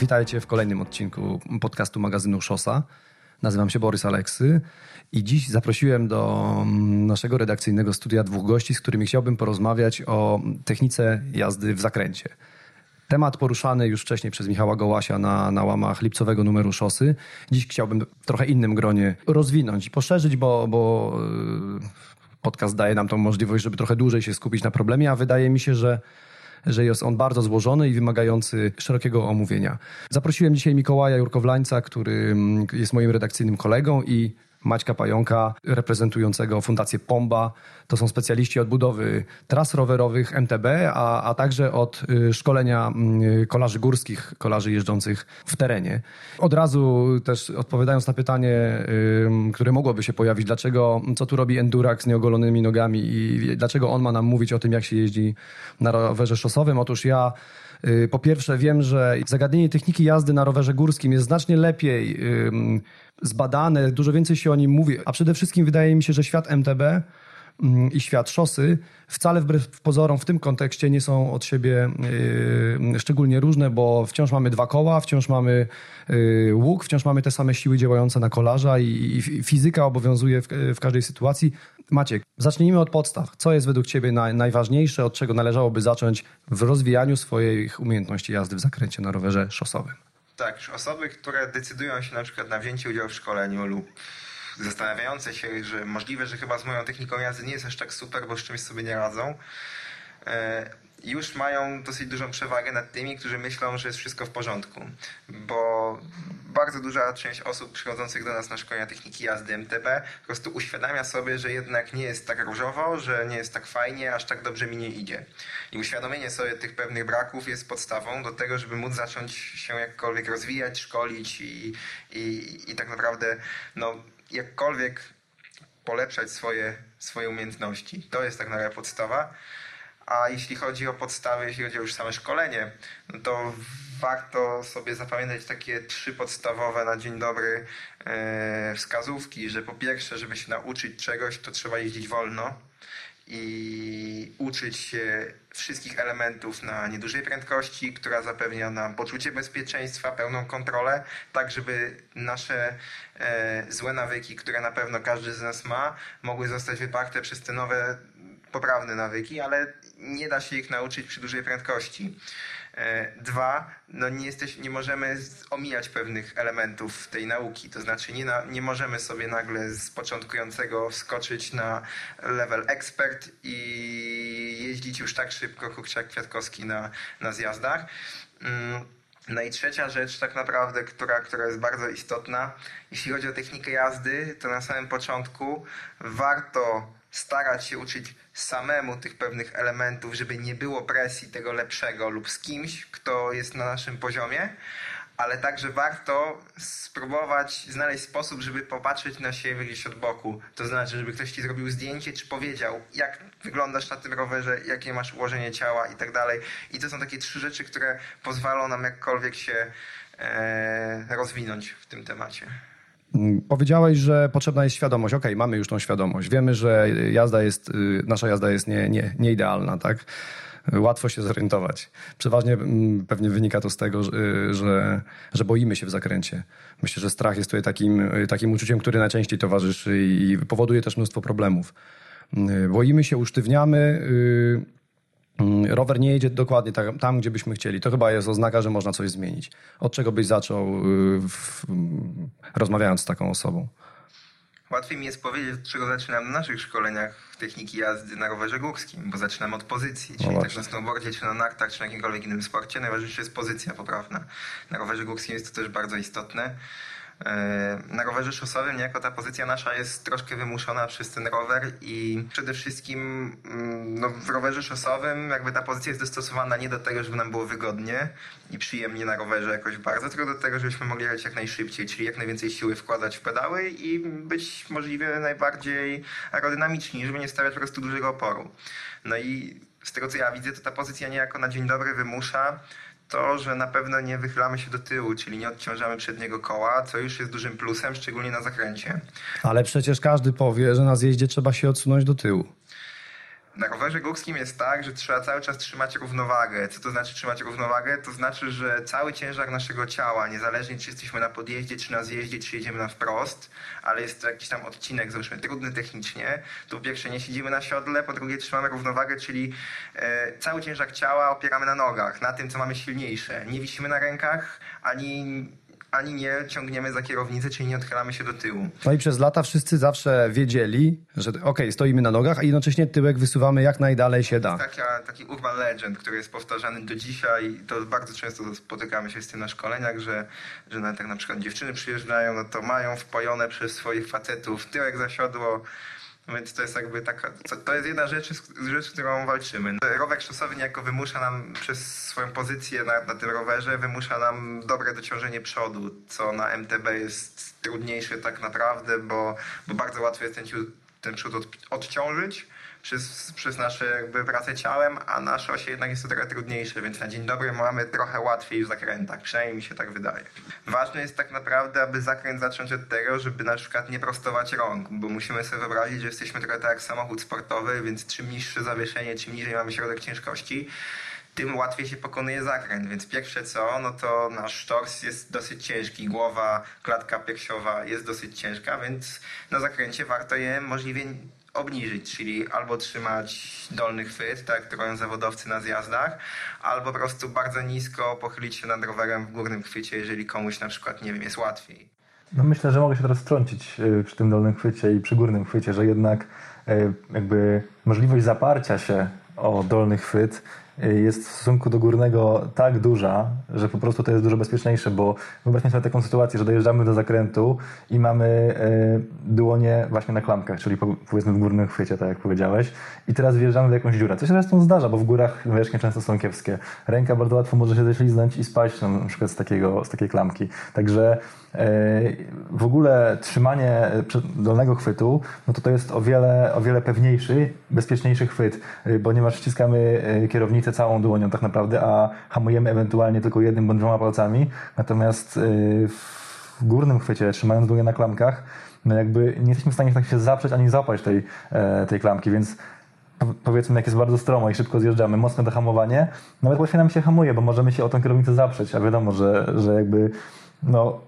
Witajcie w kolejnym odcinku podcastu magazynu Szosa. Nazywam się Borys Aleksy i dziś zaprosiłem do mm, naszego redakcyjnego studia dwóch gości, z którymi chciałbym porozmawiać o technice jazdy w zakręcie. Temat poruszany już wcześniej przez Michała Gołasia na, na łamach lipcowego numeru szosy. Dziś chciałbym trochę innym gronie rozwinąć i poszerzyć, bo, bo yy, podcast daje nam tą możliwość, żeby trochę dłużej się skupić na problemie, a wydaje mi się, że że jest on bardzo złożony i wymagający szerokiego omówienia. Zaprosiłem dzisiaj Mikołaja Jurkowlańca, który mm, jest moim redakcyjnym kolegą i Maćka Pająka, reprezentującego Fundację Pomba. To są specjaliści od budowy tras rowerowych MTB, a, a także od y, szkolenia mm, kolarzy górskich, kolarzy jeżdżących w terenie. Od razu też odpowiadając na pytanie, które mogłoby się pojawić, dlaczego, co tu robi Endurak z nieogolonymi nogami i dlaczego on ma nam mówić o tym, jak się jeździ na rowerze szosowym. Otóż ja y, po pierwsze wiem, że zagadnienie techniki jazdy na rowerze górskim jest znacznie lepiej zbadane, dużo więcej się o nim mówi, a przede wszystkim wydaje mi się, że świat MTB i świat szosy wcale wbrew pozorom w tym kontekście nie są od siebie yy, szczególnie różne, bo wciąż mamy dwa koła, wciąż mamy yy, łuk, wciąż mamy te same siły działające na kolarza i, fizyka obowiązuje w, każdej sytuacji. Maciek, zacznijmy od podstaw. Co jest według Ciebie naj, najważniejsze, od czego należałoby zacząć w rozwijaniu swoich umiejętności jazdy w zakręcie na rowerze szosowym? Tak, osoby, które decydują się na przykład na wzięcie udziału w szkoleniu lub zastanawiające się, że możliwe, że chyba z moją techniką jazdy nie jest aż tak super, bo z czymś sobie nie radzą, e, już mają dosyć dużą przewagę nad tymi, którzy myślą, że jest wszystko w porządku. Bo bardzo duża część osób przychodzących do nas na szkolenia techniki jazdy MTB po prostu uświadamia sobie, że jednak nie jest tak różowo, że nie jest tak fajnie, aż tak dobrze mi nie idzie. I uświadomienie sobie tych pewnych braków jest podstawą do tego, żeby móc zacząć się jakkolwiek rozwijać, szkolić i, i, i tak naprawdę no, jakkolwiek polepszać swoje, swoje umiejętności. To jest tak naprawdę podstawa. A jeśli chodzi o podstawy, jeśli chodzi o już same szkolenie, no to warto sobie zapamiętać takie trzy podstawowe na dzień dobry e, wskazówki, że po pierwsze, żeby się nauczyć czegoś, to trzeba jeździć wolno i uczyć się wszystkich elementów na niedużej prędkości, która zapewnia nam poczucie bezpieczeństwa, pełną kontrolę, tak żeby nasze e, złe nawyki, które na pewno każdy z nas ma, mogły zostać wyparte przez te nowe poprawne nawyki, ale nie da się ich nauczyć przy dużej prędkości. E, dwa, no nie, jesteś, nie możemy omijać pewnych elementów tej nauki, to znaczy nie, na, nie możemy sobie nagle z początkującego wskoczyć na level ekspert i jeździć już tak szybko, jak Kwiatkowski na, na zjazdach. Mm, no i trzecia rzecz tak naprawdę, która, która jest bardzo istotna, jeśli chodzi o technikę jazdy, to na samym początku warto starać się uczyć samemu tych pewnych elementów, żeby nie było presji tego lepszego lub z kimś, kto jest na naszym poziomie, ale także warto spróbować znaleźć sposób, żeby popatrzeć na siebie gdzieś od boku. To znaczy, żeby ktoś ci zrobił zdjęcie, czy powiedział, jak wyglądasz na tym rowerze, jakie masz ułożenie ciała i tak dalej. I to są takie trzy rzeczy, które pozwolą nam jakkolwiek się e, rozwinąć w tym temacie. Powiedziałeś, że potrzebna jest świadomość. Okej, okay, mamy już tą świadomość. Wiemy, że jazda jest, y, nasza jazda jest nie, nie, nie idealna, tak? Łatwo się zorientować. Przeważnie mm, pewnie wynika to z tego, że, że boimy się w zakręcie. Myślę, że strach jest tutaj takim, takim uczuciem, który najczęściej towarzyszy i powoduje też mnóstwo problemów. Boimy się, usztywniamy, y, rower nie jedzie dokładnie tam, tam, gdzie byśmy chcieli. To chyba jest oznaka, że można coś zmienić. Od czego byś zaczął, y, w, rozmawiając z taką osobą? Łatwiej mi jest powiedzieć, od czego zaczynam na naszych szkoleniach techniki jazdy na rowerze górskim, bo zaczynam od pozycji, czyli no tak na snowboardzie, czy na nartach, czy na jakimkolwiek innym sporcie. Najważniejsza jest pozycja poprawna. Na rowerze górskim jest to też bardzo istotne. E, na rowerze szosowym niejako ta pozycja nasza jest troszkę wymuszona przez ten rower i przede wszystkim mm, no, w rowerze szosowym jakby ta pozycja jest dostosowana nie do tego, żeby nam było wygodnie i przyjemnie na rowerze jakoś bardzo, tylko do tego, żebyśmy mogli jechać jak najszybciej, czyli jak najwięcej siły wkładać w pedały i być możliwie najbardziej aerodynamiczni, żeby nie stawiać po prostu dużego oporu. No i z tego co ja widzę, to ta pozycja niejako na dzień dobry wymusza to, że na pewno nie wychylamy się do tyłu, czyli nie odciążamy przedniego koła, co już jest dużym plusem, szczególnie na zakręcie. Ale przecież każdy powie, że na zjeździe trzeba się odsunąć do tyłu. Na rowerze górskim jest tak, że trzeba cały czas trzymać równowagę. Co to znaczy trzymać równowagę? To znaczy, że cały ciężar naszego ciała, niezależnie czy jesteśmy na podjeździe, czy na zjeździe, czy jedziemy na wprost, ale jest to jakiś tam odcinek, załóżmy, trudny technicznie, to po pierwsze nie siedzimy na siodle, po drugie trzymamy równowagę, czyli e, cały ciężar ciała opieramy na nogach, na tym, co mamy silniejsze. Nie wisimy na rękach, ani ani nie ciągniemy za kierownicę, czyli nie odchylamy się do tyłu. No i przez lata wszyscy zawsze wiedzieli, że okej, okay, stoimy na nogach, a jednocześnie tyłek wysuwamy jak najdalej się da. Taka, taki urban legend, który jest powtarzany do dzisiaj. To bardzo często spotykamy się z tym na szkoleniach, że, że na, tak na przykład dziewczyny przyjeżdżają, no to mają wpojone przez swoich facetów tyłek za siodło, więc to jest jakby taka, to jest jedna rzecz, rzecz, z którą walczymy. Rower szosowy niejako wymusza nam przez swoją pozycję na, na tym rowerze, wymusza nam dobre dociążenie przodu, co na MTB jest trudniejsze tak naprawdę, bo, bo bardzo łatwo jest ten, ten przód od, odciążyć przez, przez nasze jakby pracę ciałem, a na szosie jednak jest to trochę trudniejsze, więc na dzień dobry mamy trochę łatwiej w zakrętach, przynajmniej mi się tak wydaje. Ważne jest tak naprawdę, aby zakręt zacząć od tego, żeby na przykład nie prostować rąk, bo musimy sobie wyobrazić, że jesteśmy trochę tak jak samochód sportowy, więc czym niższe zawieszenie, czym niżej mamy środek ciężkości, tym łatwiej się pokonuje zakręt. Więc pierwsze co, no to nasz tors jest dosyć ciężki, głowa, klatka piersiowa jest dosyć ciężka, więc na zakręcie warto je możliwie obniżyć, czyli albo trzymać dolny chwyt, tak jak robią zawodowcy na zjazdach, albo po prostu bardzo nisko pochylić się nad rowerem w górnym chwycie, jeżeli komuś na przykład, nie wiem, jest łatwiej. No myślę, że mogę się teraz wtrącić y, przy tym dolnym chwycie i przy górnym chwycie, że jednak y, jakby możliwość zaparcia się o dolny chwyt jest w stosunku do górnego tak duża, że po prostu to jest dużo bezpieczniejsze, bo wyobraźmy sobie taką sytuację, że dojeżdżamy do zakrętu i mamy e, dłonie właśnie na klamkach, czyli powiedzmy w górnym chwycie, tak jak powiedziałeś, i teraz wjeżdżamy w jakąś dziurę. Co się zresztą zdarza, bo w górach wierzchnie często są kiepskie. Ręka bardzo łatwo może się ześliznąć i spaść na przykład z, takiego, z takiej klamki. Także w ogóle trzymanie dolnego chwytu, no to to jest o wiele, o wiele pewniejszy, bezpieczniejszy chwyt, e, bo nie masz ściskamy kierownicę całą dłonią tak naprawdę, a hamujemy ewentualnie tylko jednym bądź dwoma palcami. Natomiast w górnym chwycie, trzymając dłonie na klamkach, no jakby nie jesteśmy w stanie tak się zaprzeć ani zapać tej, e, tej klamki, więc powiedzmy jak jest bardzo stromo i szybko zjeżdżamy, mocne dohamowanie, nawet łatwiej nam się hamuje, bo możemy się o tą kierownicę zaprzeć, a wiadomo, że, że jakby no,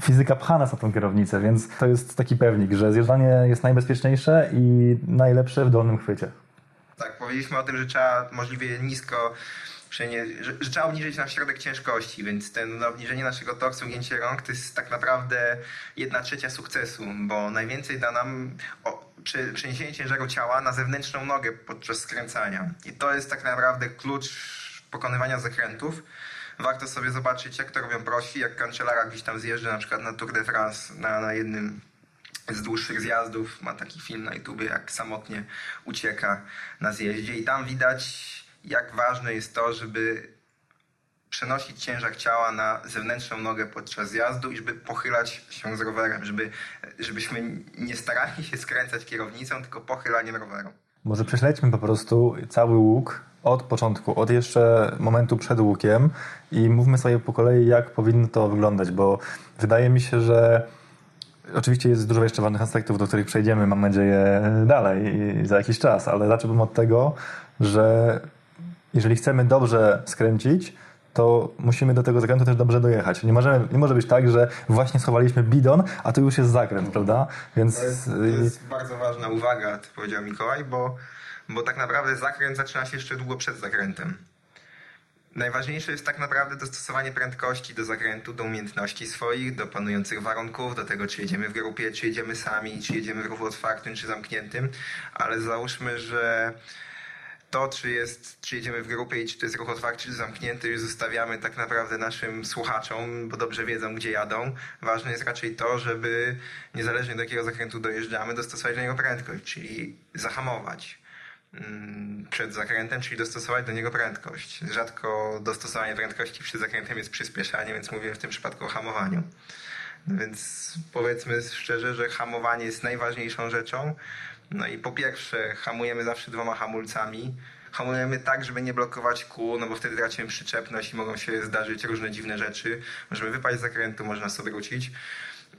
fizyka pcha nas na tą kierownicę, więc to jest taki pewnik, że zjeżdżanie jest najbezpieczniejsze i najlepsze w dolnym chwycie. Tak, powiedzieliśmy o tym, że trzeba możliwie nisko że, że, trzeba obniżyć nasz środek ciężkości, więc ten no, obniżenie naszego torsu, ugięcie rąk to jest tak naprawdę jedna trzecia sukcesu, bo najwięcej da nam o, przeniesienie ciężaru ciała na zewnętrzną nogę podczas skręcania. I to jest tak naprawdę klucz pokonywania zakrętów. Warto sobie zobaczyć, jak to robią prosi, jak Cancellara gdzieś tam zjeżdża na przykład na Tour de France na, na jednym z dłuższych zjazdów. Ma taki film na YouTube, jak samotnie ucieka na zjeździe i tam widać, jak ważne jest to, żeby przenosić ciężar ciała na zewnętrzną nogę podczas zjazdu i żeby pochylać się z rowerem, żeby, żebyśmy nie starali się skręcać kierownicą, tylko pochylaniem roweru. Może prześledźmy po prostu cały łuk od początku, od jeszcze momentu przed łukiem i mówmy sobie po kolei, jak powinno to wyglądać, bo wydaje mi się, że Oczywiście jest dużo jeszcze ważnych aspektów, do których przejdziemy, mam nadzieję, dalej za jakiś czas, ale zacząłbym od tego, że jeżeli chcemy dobrze skręcić, to musimy do tego zakrętu też dobrze dojechać. Nie, możemy, nie może być tak, że właśnie schowaliśmy bidon, a tu już jest zakręt, prawda? Więc... To, jest, to jest bardzo ważna uwaga, to powiedział Mikołaj, bo, bo tak naprawdę zakręt zaczyna się jeszcze długo przed zakrętem. Najważniejsze jest tak naprawdę dostosowanie prędkości do zakrętu, do umiejętności swoich, do panujących warunków, do tego, czy jedziemy w grupie, czy jedziemy sami, czy jedziemy w ruchu otwartym, czy zamkniętym, ale załóżmy, że to, czy, jest, czy jedziemy w grupie i czy to jest ruch otwarty, czy zamknięty, już zostawiamy tak naprawdę naszym słuchaczom, bo dobrze wiedzą, gdzie jadą. Ważne jest raczej to, żeby niezależnie do jakiego zakrętu dojeżdżamy, dostosować do niego prędkość, czyli zahamować przed zakrętem, czyli dostosować do niego prędkość. Rzadko dostosowanie prędkości przed zakrętem jest przyspieszanie, więc mówię w tym przypadku o hamowaniu. Więc powiedzmy szczerze, że hamowanie jest najważniejszą rzeczą. No i po pierwsze, hamujemy zawsze dwoma hamulcami. Hamujemy tak, żeby nie blokować kół, no bo wtedy tracimy przyczepność i mogą się zdarzyć różne dziwne rzeczy. Możemy wypaść z zakrętu, można sobie wrócić.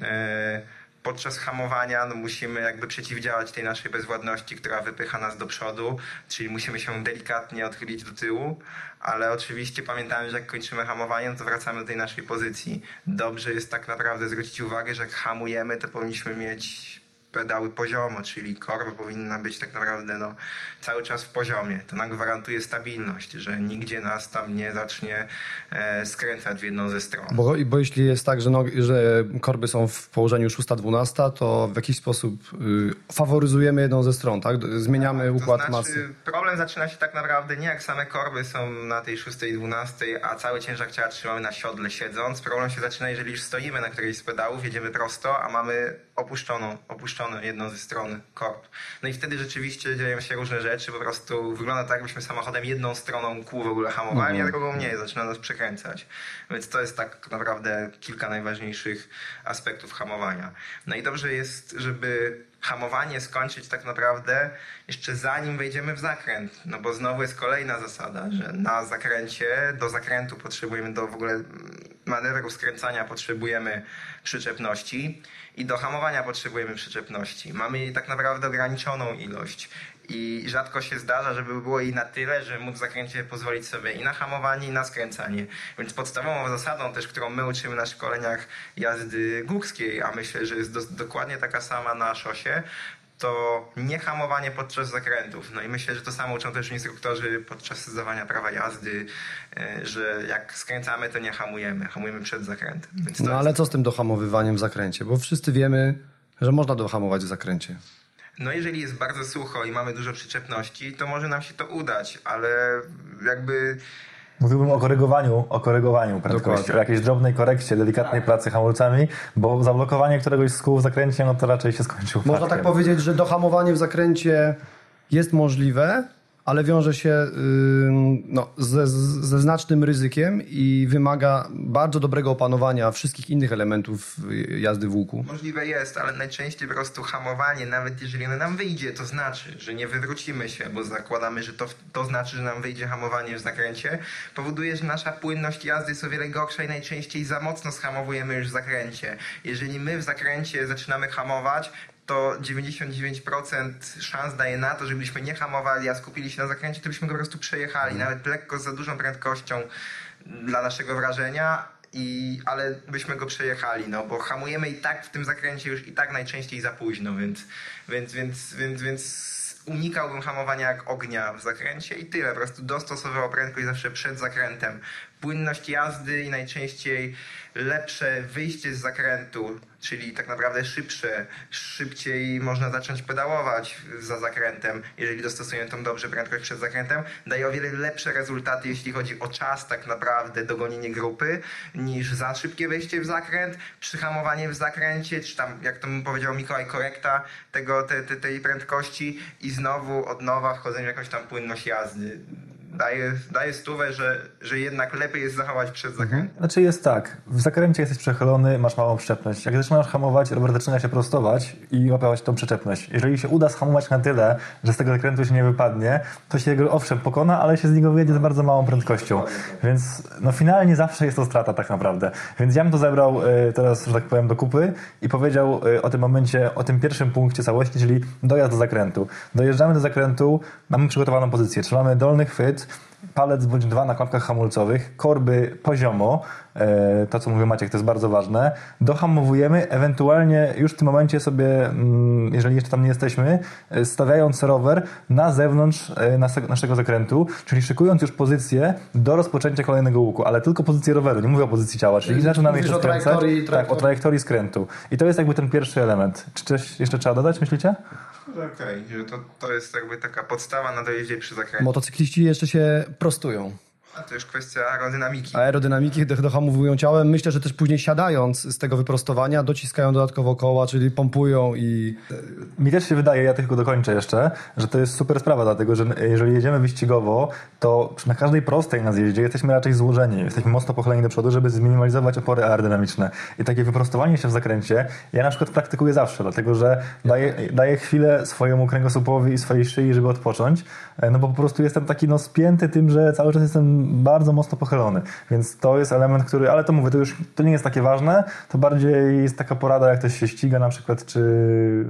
E, po podczas hamowania no, musimy jakby przeciwdziałać tej naszej bezwładności, która wypycha nas do przodu, czyli musimy się delikatnie odchylić do tyłu, ale oczywiście pamiętamy, że jak kończymy hamowanie, no to wracamy do tej naszej pozycji. Dobrze jest tak naprawdę zwrócić uwagę, że jak hamujemy, to powinniśmy mieć pedały poziomo, czyli korba powinna być tak naprawdę no, cały czas w poziomie. To nam gwarantuje stabilność, że nigdzie nas tam nie zacznie e, skręcać w jedną ze stron. Bo, bo jeśli jest tak, że, nogi, że korby są w położeniu 6-12, to w jakiś sposób y, faworyzujemy jedną ze stron, tak? Zmieniamy Tak, układ to znaczy, masy. Problem zaczyna się tak naprawdę nie jak same korby są na tej 6-12, a cały ciężar ciała trzymamy na siodle siedząc. Problem się zaczyna, jeżeli już stoimy na którejś z pedałów, jedziemy prosto, a mamy opuszczoną, opuszczoną jedną ze stron korb. No i wtedy rzeczywiście dzieją się różne rzeczy, po prostu wygląda tak, jakbyśmy samochodem jedną stroną kół w ogóle hamowali, a drugą nie, zaczyna nas przekręcać. Więc to jest tak naprawdę kilka najważniejszych aspektów hamowania. No i dobrze jest, żeby hamowanie skończyć tak naprawdę jeszcze zanim wejdziemy w zakręt. No bo znowu jest kolejna zasada, że na zakręcie, do zakrętu potrzebujemy, do w ogóle manewru skręcania potrzebujemy przyczepności i do hamowania potrzebujemy przyczepności. Mamy jej tak naprawdę ograniczoną ilość i rzadko się zdarza, żeby było jej na tyle, że móc w zakręcie pozwolić sobie i na hamowanie, i na skręcanie. Więc podstawową zasadą też, którą my uczymy na szkoleniach jazdy górskiej, a myślę, że jest do, dokładnie taka sama na szosie, to nie hamowanie podczas zakrętów. No i myślę, że to samo uczą też instruktorzy podczas zdawania prawa jazdy, e, że jak skręcamy, to nie hamujemy, hamujemy przed zakrętem. No jest- ale co z tym dohamowywaniem w zakręcie? Bo wszyscy wiemy, że można dohamować w zakręcie. No jeżeli jest bardzo sucho i mamy dużo przyczepności, to może nam się to udać, ale jakby Mówiłbym o korygowaniu, o korygowaniu prędkości, Dokładnie. o jakiejś drobnej korekcie, delikatnej pracy hamulcami, bo zablokowanie któregoś z kół w zakręcie, no to raczej się skończy Można tak powiedzieć, że dohamowanie w zakręcie jest możliwe, ale wiąże się no, ze, ze znacznym ryzykiem i wymaga bardzo dobrego opanowania wszystkich innych elementów y, jazdy w łuku. Możliwe jest, ale najczęściej po prostu hamowanie, nawet jeżeli ono nam wyjdzie, to znaczy, że nie wywrócimy się, bo zakładamy, że to, to znaczy, że nam wyjdzie hamowanie w zakręcie, powoduje, że nasza płynność jazdy jest o wiele gorsza i najczęściej za mocno schamowujemy już w zakręcie. Jeżeli my w zakręcie zaczynamy hamować, to 99% szans daje na to, żebyśmy nie hamowali, a skupili się na zakręcie, to byśmy go po prostu przejechali, nawet lekko z za dużą prędkością dla naszego wrażenia, i, ale byśmy go przejechali, no bo hamujemy i tak w tym zakręcie już i tak najczęściej za późno, więc, więc, więc, więc, więc unikałbym hamowania jak ognia w zakręcie i tyle, po prostu dostosował prędkość zawsze przed zakrętem. Płynność jazdy i najczęściej lepsze wyjście z zakrętu, czyli tak naprawdę szybsze, szybciej można zacząć pedałować za zakrętem, jeżeli dostosujemy tą dobrze prędkość przed zakrętem, daje o wiele lepsze rezultaty, jeśli chodzi o czas tak naprawdę dogonienie grupy, niż za szybkie wejście w zakręt, przyhamowanie w zakręcie, czy tam, jak to powiedział Mikołaj, korekta tego, te, te, tej prędkości i znowu od nowa wchodzenie w jakąś tam płynność jazdy. Daje, daje stówę, że, że jednak lepiej jest zachować przed zakrętem. Znaczy jest tak, w zakręcie jesteś przechylony, masz małą przyczepność. Jak zaczynasz hamować, rower zaczyna się prostować i łapać tą przyczepność. Jeżeli się uda schamować na tyle, że z tego zakrętu się nie wypadnie, to się go owszem pokona, ale się z niego wyjedzie z bardzo małą prędkością. Więc no finalnie zawsze jest to strata tak naprawdę. Więc ja bym to zebrał y, teraz, że tak powiem, do kupy i powiedział y, o tym momencie, o tym pierwszym punkcie całości, czyli dojazd do zakrętu. Dojeżdżamy do zakrętu, mamy przygotowaną pozycję, czyli mamy dolny chwyt, palec bądź dwa na klapkach hamulcowych, korby poziomo, e, to co mówił Maciek, to jest bardzo ważne, dohamowujemy, ewentualnie już w tym momencie sobie, mm, jeżeli jeszcze tam nie jesteśmy, e, stawiając rower na zewnątrz e, nas- naszego zakrętu, czyli szykując już pozycję do rozpoczęcia kolejnego łuku, ale tylko pozycję roweru, nie mówię o pozycji ciała, czyli zaczynamy o jeszcze skręcać. trajektorii- Tak, o trajektorii skrętu. I to jest jakby ten pierwszy element. Czy coś jeszcze trzeba dodać, myślicie? Okej, że to, to jest jakby taka podstawa na dojeździe przy zakręcie. Motocykliści jeszcze się prostują. A to już kwestia aerodynamiki. Aerodynamiki do- dohamowują ciałem. Myślę, że też później siadając z tego wyprostowania dociskają dodatkowo koła, czyli pompują i Mi też się wydaje, ja tylko dokończę jeszcze, że to jest super sprawa, dlatego że jeżeli jedziemy wyścigowo, to na każdej prostej na zjeździe jesteśmy raczej złożeni, jesteśmy mocno pochyleni do przodu, żeby zminimalizować opory aerodynamiczne. I takie wyprostowanie się w zakręcie, ja na przykład praktykuję zawsze, dlatego że daję, daję chwilę swojemu kręgosłupowi i swojej szyi, żeby odpocząć, e, no bo po prostu jestem taki no spięty tym, że cały czas jestem bardzo mocno pochylony, więc to jest element, który, ale to mówię, to już to nie jest takie ważne, to bardziej jest taka porada, jak ktoś się ściga na przykład, czy...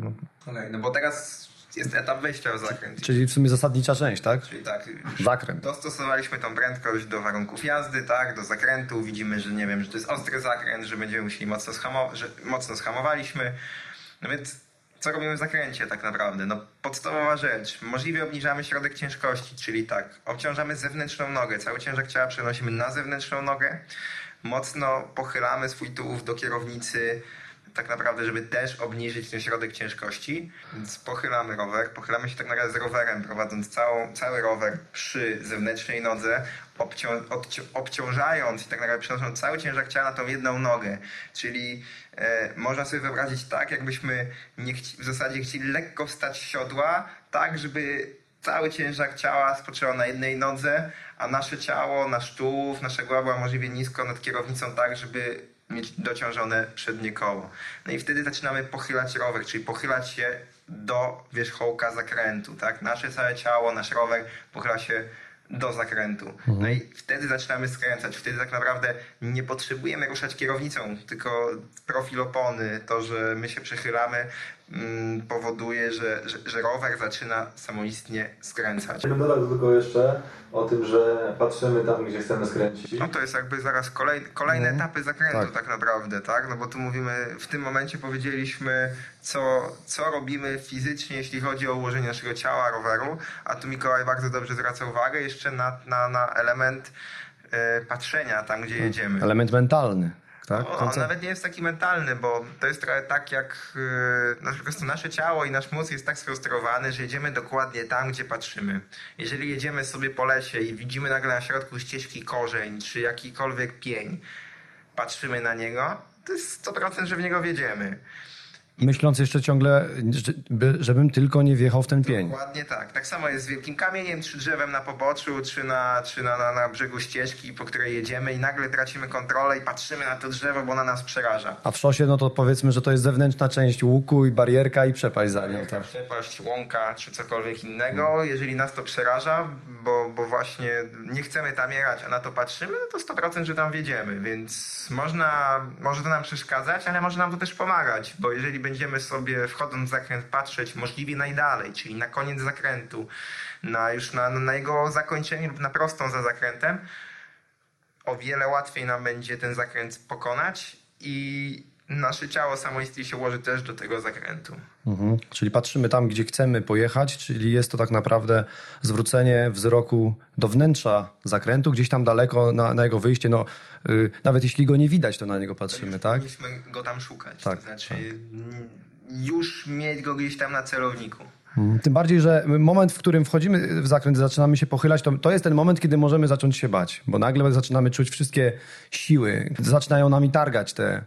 No, Okej, no bo teraz jest etap wejścia w zakręt. Czyli w sumie zasadnicza część, tak? Czyli tak, Zakręt. dostosowaliśmy tą prędkość do warunków jazdy, tak, do zakrętu. Widzimy, że nie wiem, że to jest ostry zakręt, że będziemy musieli mocno schamować, że mocno schamowaliśmy. No więc co robimy w zakręcie tak naprawdę? No podstawowa rzecz, możliwie obniżamy środek ciężkości, czyli tak, obciążamy zewnętrzną nogę, cały ciężar ciała przenosimy na zewnętrzną nogę, mocno pochylamy swój tułów do kierownicy, tak naprawdę, żeby też obniżyć ten środek ciężkości. Więc pochylamy rower, pochylamy się tak naprawdę z rowerem, prowadząc całą, cały rower przy zewnętrznej nodze, obcią, odci- obciążając i tak naprawdę przenosząc cały ciężar ciała na tą jedną nogę. Czyli e, można sobie wyobrazić tak, jakbyśmy chci, w zasadzie chcieli lekko wstać z siodła, tak żeby cały ciężar ciała spoczywał na jednej nodze, a nasze ciało, nasz tułów, nasza głowa była możliwie nisko nad kierownicą tak, żeby mieć dociążone przednie koło. No i wtedy zaczynamy pochylać rower, czyli pochylać się do wierzchołka zakrętu, tak? Nasze całe ciało, nasz rower pochyla się do zakrętu. No i wtedy zaczynamy skręcać. Wtedy tak naprawdę nie potrzebujemy ruszać kierownicą, tylko profil opony, to, że my się przechylamy, powoduje, że, że, że rower zaczyna samoistnie skręcać. Dodał tylko jeszcze o tym, że patrzymy tam, gdzie chcemy skręcić. No to jest jakby zaraz kolej, kolejne Mhm. etapy zakrętu Tak. tak. naprawdę, tak? No bo tu mówimy, w tym momencie powiedzieliśmy, co, co robimy fizycznie, jeśli chodzi o ułożenie naszego ciała, roweru, a tu Mikołaj bardzo dobrze zwraca uwagę jeszcze na, na, na element e, patrzenia tam, gdzie jedziemy. Element mentalny, tak? On Koncept- nawet nie jest taki mentalny, bo to jest trochę tak jak yy, no, po prostu nasze ciało i nasz mózg jest tak skonstruowany, że jedziemy dokładnie tam, gdzie patrzymy. Jeżeli jedziemy sobie po lesie i widzimy nagle na środku ścieżki korzeń czy jakikolwiek pień, patrzymy na niego, to jest 100% że w niego wjedziemy. Myśląc jeszcze ciągle, że- by- żebym tylko nie wjechał w ten pień. Dokładnie tak. Tak samo jest z wielkim kamieniem, czy drzewem na poboczu, czy na, czy na, na, na brzegu ścieżki, po której jedziemy i nagle tracimy kontrolę i patrzymy na to drzewo, bo ona nas przeraża. A w szosie, no to powiedzmy, że to jest zewnętrzna część łuku i barierka i przepaść za nią. Tak. przepaść, łąka czy cokolwiek innego, jeżeli nas to przeraża, bo, bo właśnie nie chcemy tam jechać, a na to patrzymy, no to 100% że tam wjedziemy, więc można, może to nam przeszkadzać, ale może nam to też pomagać, bo jeżeli będziemy sobie wchodząc w zakręt patrzeć możliwie najdalej, czyli na koniec zakrętu, na już na, na jego zakończenie lub na prostą za zakrętem, o wiele łatwiej nam będzie ten zakręt pokonać i nasze ciało samoistnie się ułoży też do tego zakrętu. Mhm. Czyli patrzymy tam, gdzie chcemy pojechać, czyli jest to tak naprawdę zwrócenie wzroku do wnętrza zakrętu, gdzieś tam daleko na, na jego wyjście. No, nawet jeśli go nie widać, to na niego patrzymy, tak? Powinniśmy go tam szukać. Tak, to znaczy mm, już mieć go gdzieś tam na celowniku. Mhm. Tym bardziej, że moment, w którym wchodzimy w zakręt, zaczynamy się pochylać, to, to jest ten moment, kiedy możemy zacząć się bać, bo nagle zaczynamy czuć wszystkie siły, zaczynają nami targać te,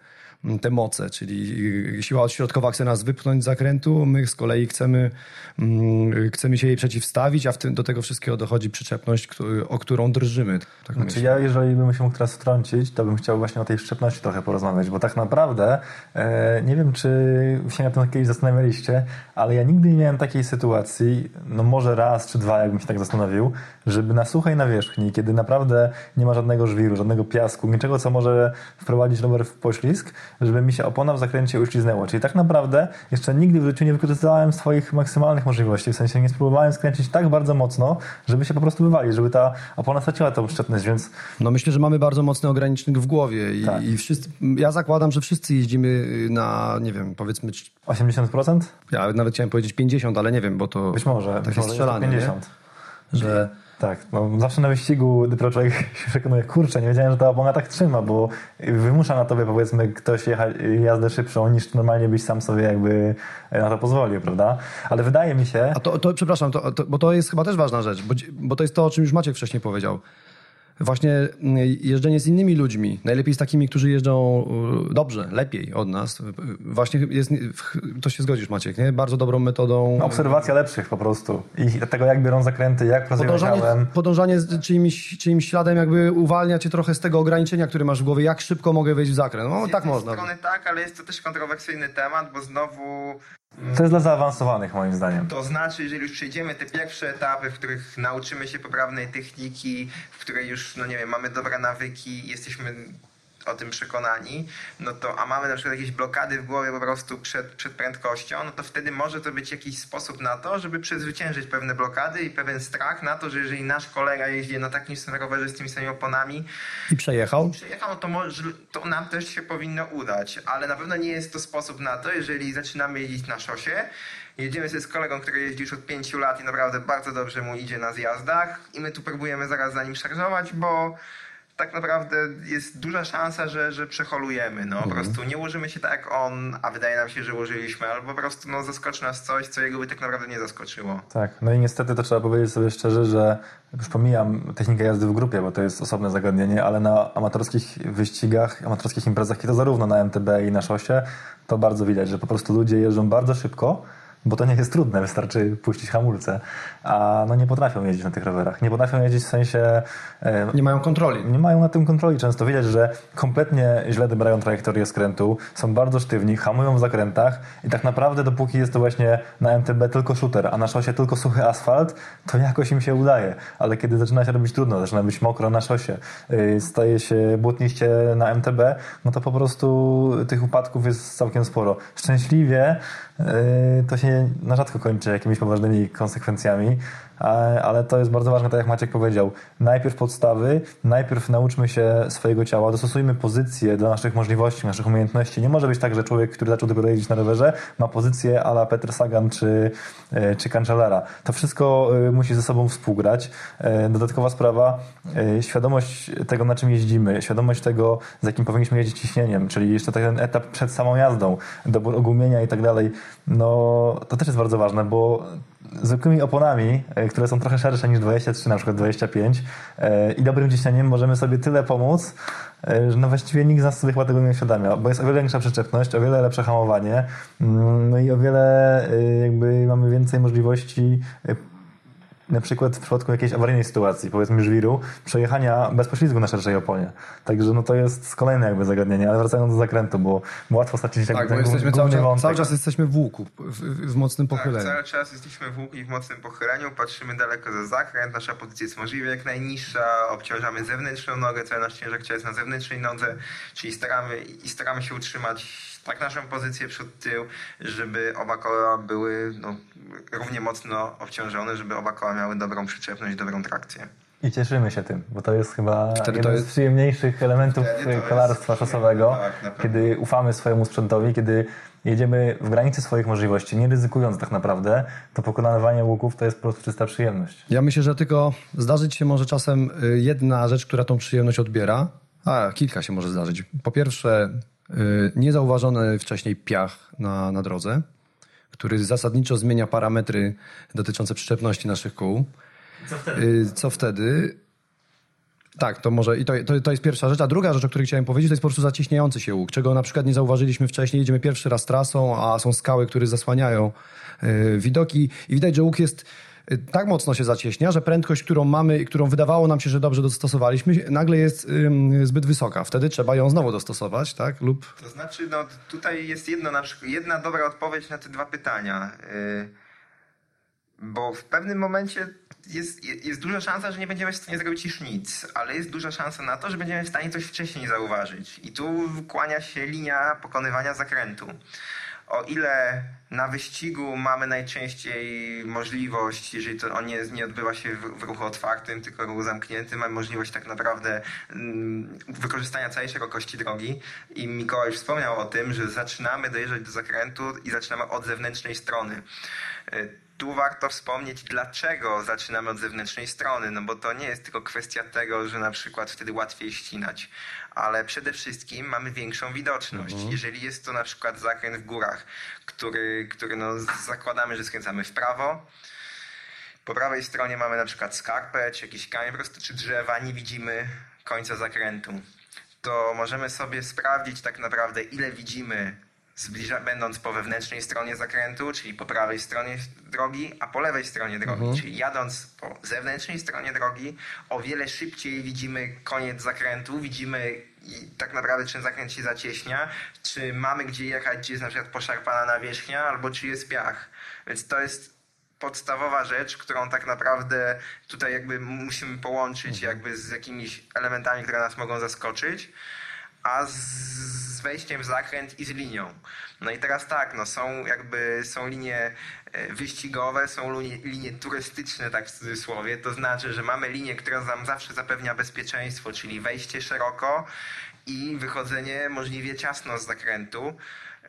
te moce, czyli siła odśrodkowa chce nas wypchnąć z zakrętu, my z kolei chcemy, mm, chcemy się jej przeciwstawić, a w tym, do tego wszystkiego dochodzi przyczepność, o którą drżymy. Tak Znaczy ja, jeżeli bym się mógł teraz wtrącić, to bym chciał właśnie o tej szczepności trochę porozmawiać, bo tak naprawdę e, nie wiem, czy się na tym kiedyś zastanawialiście, ale ja nigdy nie miałem takiej sytuacji, no może raz czy dwa, jakbym się tak zastanowił, żeby na suchej nawierzchni, kiedy naprawdę nie ma żadnego żwiru, żadnego piasku, niczego, co może wprowadzić rower w poślizg, żeby mi się opona w zakręcie uśliznęła. Czyli tak naprawdę jeszcze nigdy w życiu nie wykorzystałem swoich maksymalnych możliwości, w sensie nie spróbowałem skręcić tak bardzo mocno, żeby się po prostu wywalić, żeby ta opona straciła tą szczepność, więc No myślę, że mamy bardzo mocny ogranicznik w głowie i, Tak. i wszyscy, ja zakładam, że wszyscy jeździmy na, nie wiem, powiedzmy, 80%? ja nawet chciałem powiedzieć 50, ale nie wiem, bo to Być może, być takie może strzelanie, jest to nie? 50. że Tak, no zawsze na wyścigu dopiero człowiek się przekonuje, kurczę, nie wiedziałem, że ta opona tak trzyma, bo wymusza na tobie powiedzmy ktoś jecha, jazdę szybszą niż normalnie byś sam sobie jakby na to pozwolił, prawda? Ale wydaje mi się, A to, to przepraszam, to, to, bo to jest chyba też ważna rzecz, bo, bo to jest to, o czym już Maciek wcześniej powiedział. Właśnie mm, jeżdżenie z innymi ludźmi, najlepiej z takimi, którzy jeżdżą y, dobrze, lepiej od nas. y, Właśnie jest, to się zgodzisz Maciek, nie? Bardzo dobrą metodą. obserwacja lepszych po prostu i tego jak biorą zakręty, jak pracują Podążanie, podążanie z czyimś, czyimś śladem jakby uwalnia cię trochę z tego ograniczenia, które masz w głowie, jak szybko mogę wejść w zakręt. No Z tak można. strony tak, ale jest to też kontrowersyjny temat, bo znowu To jest dla zaawansowanych moim zdaniem. To znaczy, jeżeli już przejdziemy te pierwsze etapy, w których nauczymy się poprawnej techniki, w której już, no nie wiem, mamy dobre nawyki, jesteśmy o tym przekonani, no to, a mamy na przykład jakieś blokady w głowie po prostu przed, przed prędkością, no to wtedy może to być jakiś sposób na to, żeby przezwyciężyć pewne blokady i pewien strach na to, że jeżeli nasz kolega jeździ na takim samym rowerze z tymi samymi oponami I przejechał? przejechał, no to, może, to nam też się powinno udać, ale na pewno nie jest to sposób na to, jeżeli zaczynamy jeździć na szosie, jedziemy sobie z kolegą, który jeździ już od pięciu lat i naprawdę bardzo dobrze mu idzie na zjazdach i my tu próbujemy zaraz za nim szarżować, bo tak naprawdę jest duża szansa, że, że przeholujemy. No. Po prostu nie ułożymy się tak jak on, a wydaje nam się, że ułożyliśmy, albo po prostu no, zaskoczy nas coś, co jego by tak naprawdę nie zaskoczyło. Tak, no i niestety to trzeba powiedzieć sobie szczerze, że już pomijam technikę jazdy w grupie, bo to jest osobne zagadnienie, ale na amatorskich wyścigach, amatorskich imprezach, i to zarówno na MTB i na szosie, to bardzo widać, że po prostu ludzie jeżdżą bardzo szybko, bo to nie jest trudne, wystarczy puścić hamulce, a no nie potrafią jeździć na tych rowerach. Nie potrafią jeździć w sensie... E, Nie mają kontroli. nie mają na tym kontroli. Często widać, że kompletnie źle dobierają trajektorię skrętu, są bardzo sztywni, hamują w zakrętach i tak naprawdę dopóki jest to właśnie na MTB tylko shooter, a na szosie tylko suchy asfalt, to jakoś im się udaje. Ale kiedy zaczyna się robić trudno, zaczyna być mokro na szosie, yy, staje się błotniście na MTB, no to po prostu tych upadków jest całkiem sporo. Szczęśliwie yy, to się na rzadko kończy jakimiś poważnymi konsekwencjami, a- ale to jest bardzo ważne, tak jak Maciek powiedział. Najpierw podstawy, najpierw nauczmy się swojego ciała, dostosujmy pozycję do naszych możliwości, naszych umiejętności. Nie może być tak, że człowiek, który zaczął dopiero jeździć na rowerze, ma pozycję ala Peter Sagan czy, e, czy Cancellara. To wszystko e, musi ze sobą współgrać. E, Dodatkowa sprawa, e, świadomość tego, na czym jeździmy, świadomość tego, z jakim powinniśmy jeździć ciśnieniem, czyli jeszcze ten etap przed samą jazdą, dobór ogumienia i tak dalej, no to też jest bardzo ważne, bo zwykłymi oponami, e, które są trochę szersze niż 23, na przykład 25 e, i dobrym ciśnieniem możemy sobie tyle pomóc, e, że no właściwie nikt z nas sobie chyba tego nie uświadamia, bo jest o wiele większa przyczepność, o wiele lepsze hamowanie, mm, no i o wiele jakby mamy więcej możliwości na przykład w przypadku jakiejś awaryjnej sytuacji, powiedzmy żwiru, przejechania bez poślizgu na szerszej oponie. Także no to jest kolejne jakby zagadnienie, ale wracając do zakrętu, bo bo łatwo stracić jakby Tak, bo ten jesteśmy cały czas, wątek. cały czas jesteśmy w łuku, w, w, w mocnym Tak, pochyleniu. cały czas jesteśmy w łuku i w mocnym pochyleniu, patrzymy daleko za zakręt, nasza pozycja jest możliwie jak najniższa, obciążamy zewnętrzną nogę, cały nasz ciężar ciała jest na zewnętrznej nodze, czyli staramy, i staramy się utrzymać tak naszą pozycję przód tył, żeby oba koła były no, równie mocno obciążone, żeby oba koła miały dobrą przyczepność, dobrą trakcję. I cieszymy się tym, bo to jest chyba Wtedy jeden jest- z przyjemniejszych elementów Wtedy to jest- kolarstwa szosowego, tak, kiedy ufamy swojemu sprzętowi, kiedy jedziemy w granicy swoich możliwości, nie ryzykując tak naprawdę, to pokonywanie łuków to jest po prostu czysta przyjemność. Ja myślę, że tylko zdarzyć się może czasem y, jedna rzecz, która tą przyjemność odbiera. A, kilka się może zdarzyć. Po pierwsze, niezauważony wcześniej piach na, na drodze, który zasadniczo zmienia parametry dotyczące przyczepności naszych kół. Co Y, Co wtedy? Tak, to może i to, to, to jest pierwsza rzecz. A druga rzecz, o której chciałem powiedzieć, to jest po prostu zacieśniający się łuk, czego na przykład nie zauważyliśmy wcześniej. Jedziemy pierwszy raz trasą, a są skały, które zasłaniają y, widoki i widać, że łuk jest tak mocno się zacieśnia, że prędkość, którą mamy i którą wydawało nam się, że dobrze dostosowaliśmy, nagle jest zbyt wysoka. Wtedy trzeba ją znowu dostosować, tak? Lub To znaczy, no tutaj jest jedno, na przykład, jedna dobra odpowiedź na te dwa pytania. Yy, bo w pewnym momencie jest, jest duża szansa, że nie będziemy w stanie zrobić już nic, ale jest duża szansa na to, że będziemy w stanie coś wcześniej zauważyć. I tu kłania się linia pokonywania zakrętu. O ile na wyścigu mamy najczęściej możliwość, jeżeli to on nie, nie odbywa się w, w ruchu otwartym, tylko ruchu zamkniętym, mamy możliwość tak naprawdę mm, wykorzystania całej szerokości drogi. I Mikołaj już wspomniał o tym, że zaczynamy dojeżdżać do zakrętu i zaczynamy od zewnętrznej strony. Tu warto wspomnieć, dlaczego zaczynamy od zewnętrznej strony, no bo to nie jest tylko kwestia tego, że na przykład wtedy łatwiej ścinać, ale przede wszystkim mamy większą widoczność. Jeżeli jest to na przykład zakręt w górach, który, który no zakładamy, że skręcamy w prawo, po prawej stronie mamy na przykład skarpę, czy jakiś kamień po prostu, czy drzewa, nie widzimy końca zakrętu. To możemy sobie sprawdzić tak naprawdę, ile widzimy zbliża, będąc po wewnętrznej stronie zakrętu, czyli po prawej stronie drogi, a po lewej stronie drogi, czyli jadąc po zewnętrznej stronie drogi, o wiele szybciej widzimy koniec zakrętu, widzimy tak naprawdę czy zakręt się zacieśnia, czy mamy gdzie jechać, gdzie jest na przykład poszarpana nawierzchnia, albo czy jest piach. Więc to jest podstawowa rzecz, którą tak naprawdę tutaj jakby musimy połączyć jakby z jakimiś elementami, które nas mogą zaskoczyć, a z wejściem w zakręt i z linią. No i teraz tak, no są jakby, są linie e, wyścigowe, są linie, linie turystyczne, tak w cudzysłowie, to znaczy, że mamy linię, która nam zawsze zapewnia bezpieczeństwo, czyli wejście szeroko i wychodzenie możliwie ciasno z zakrętu.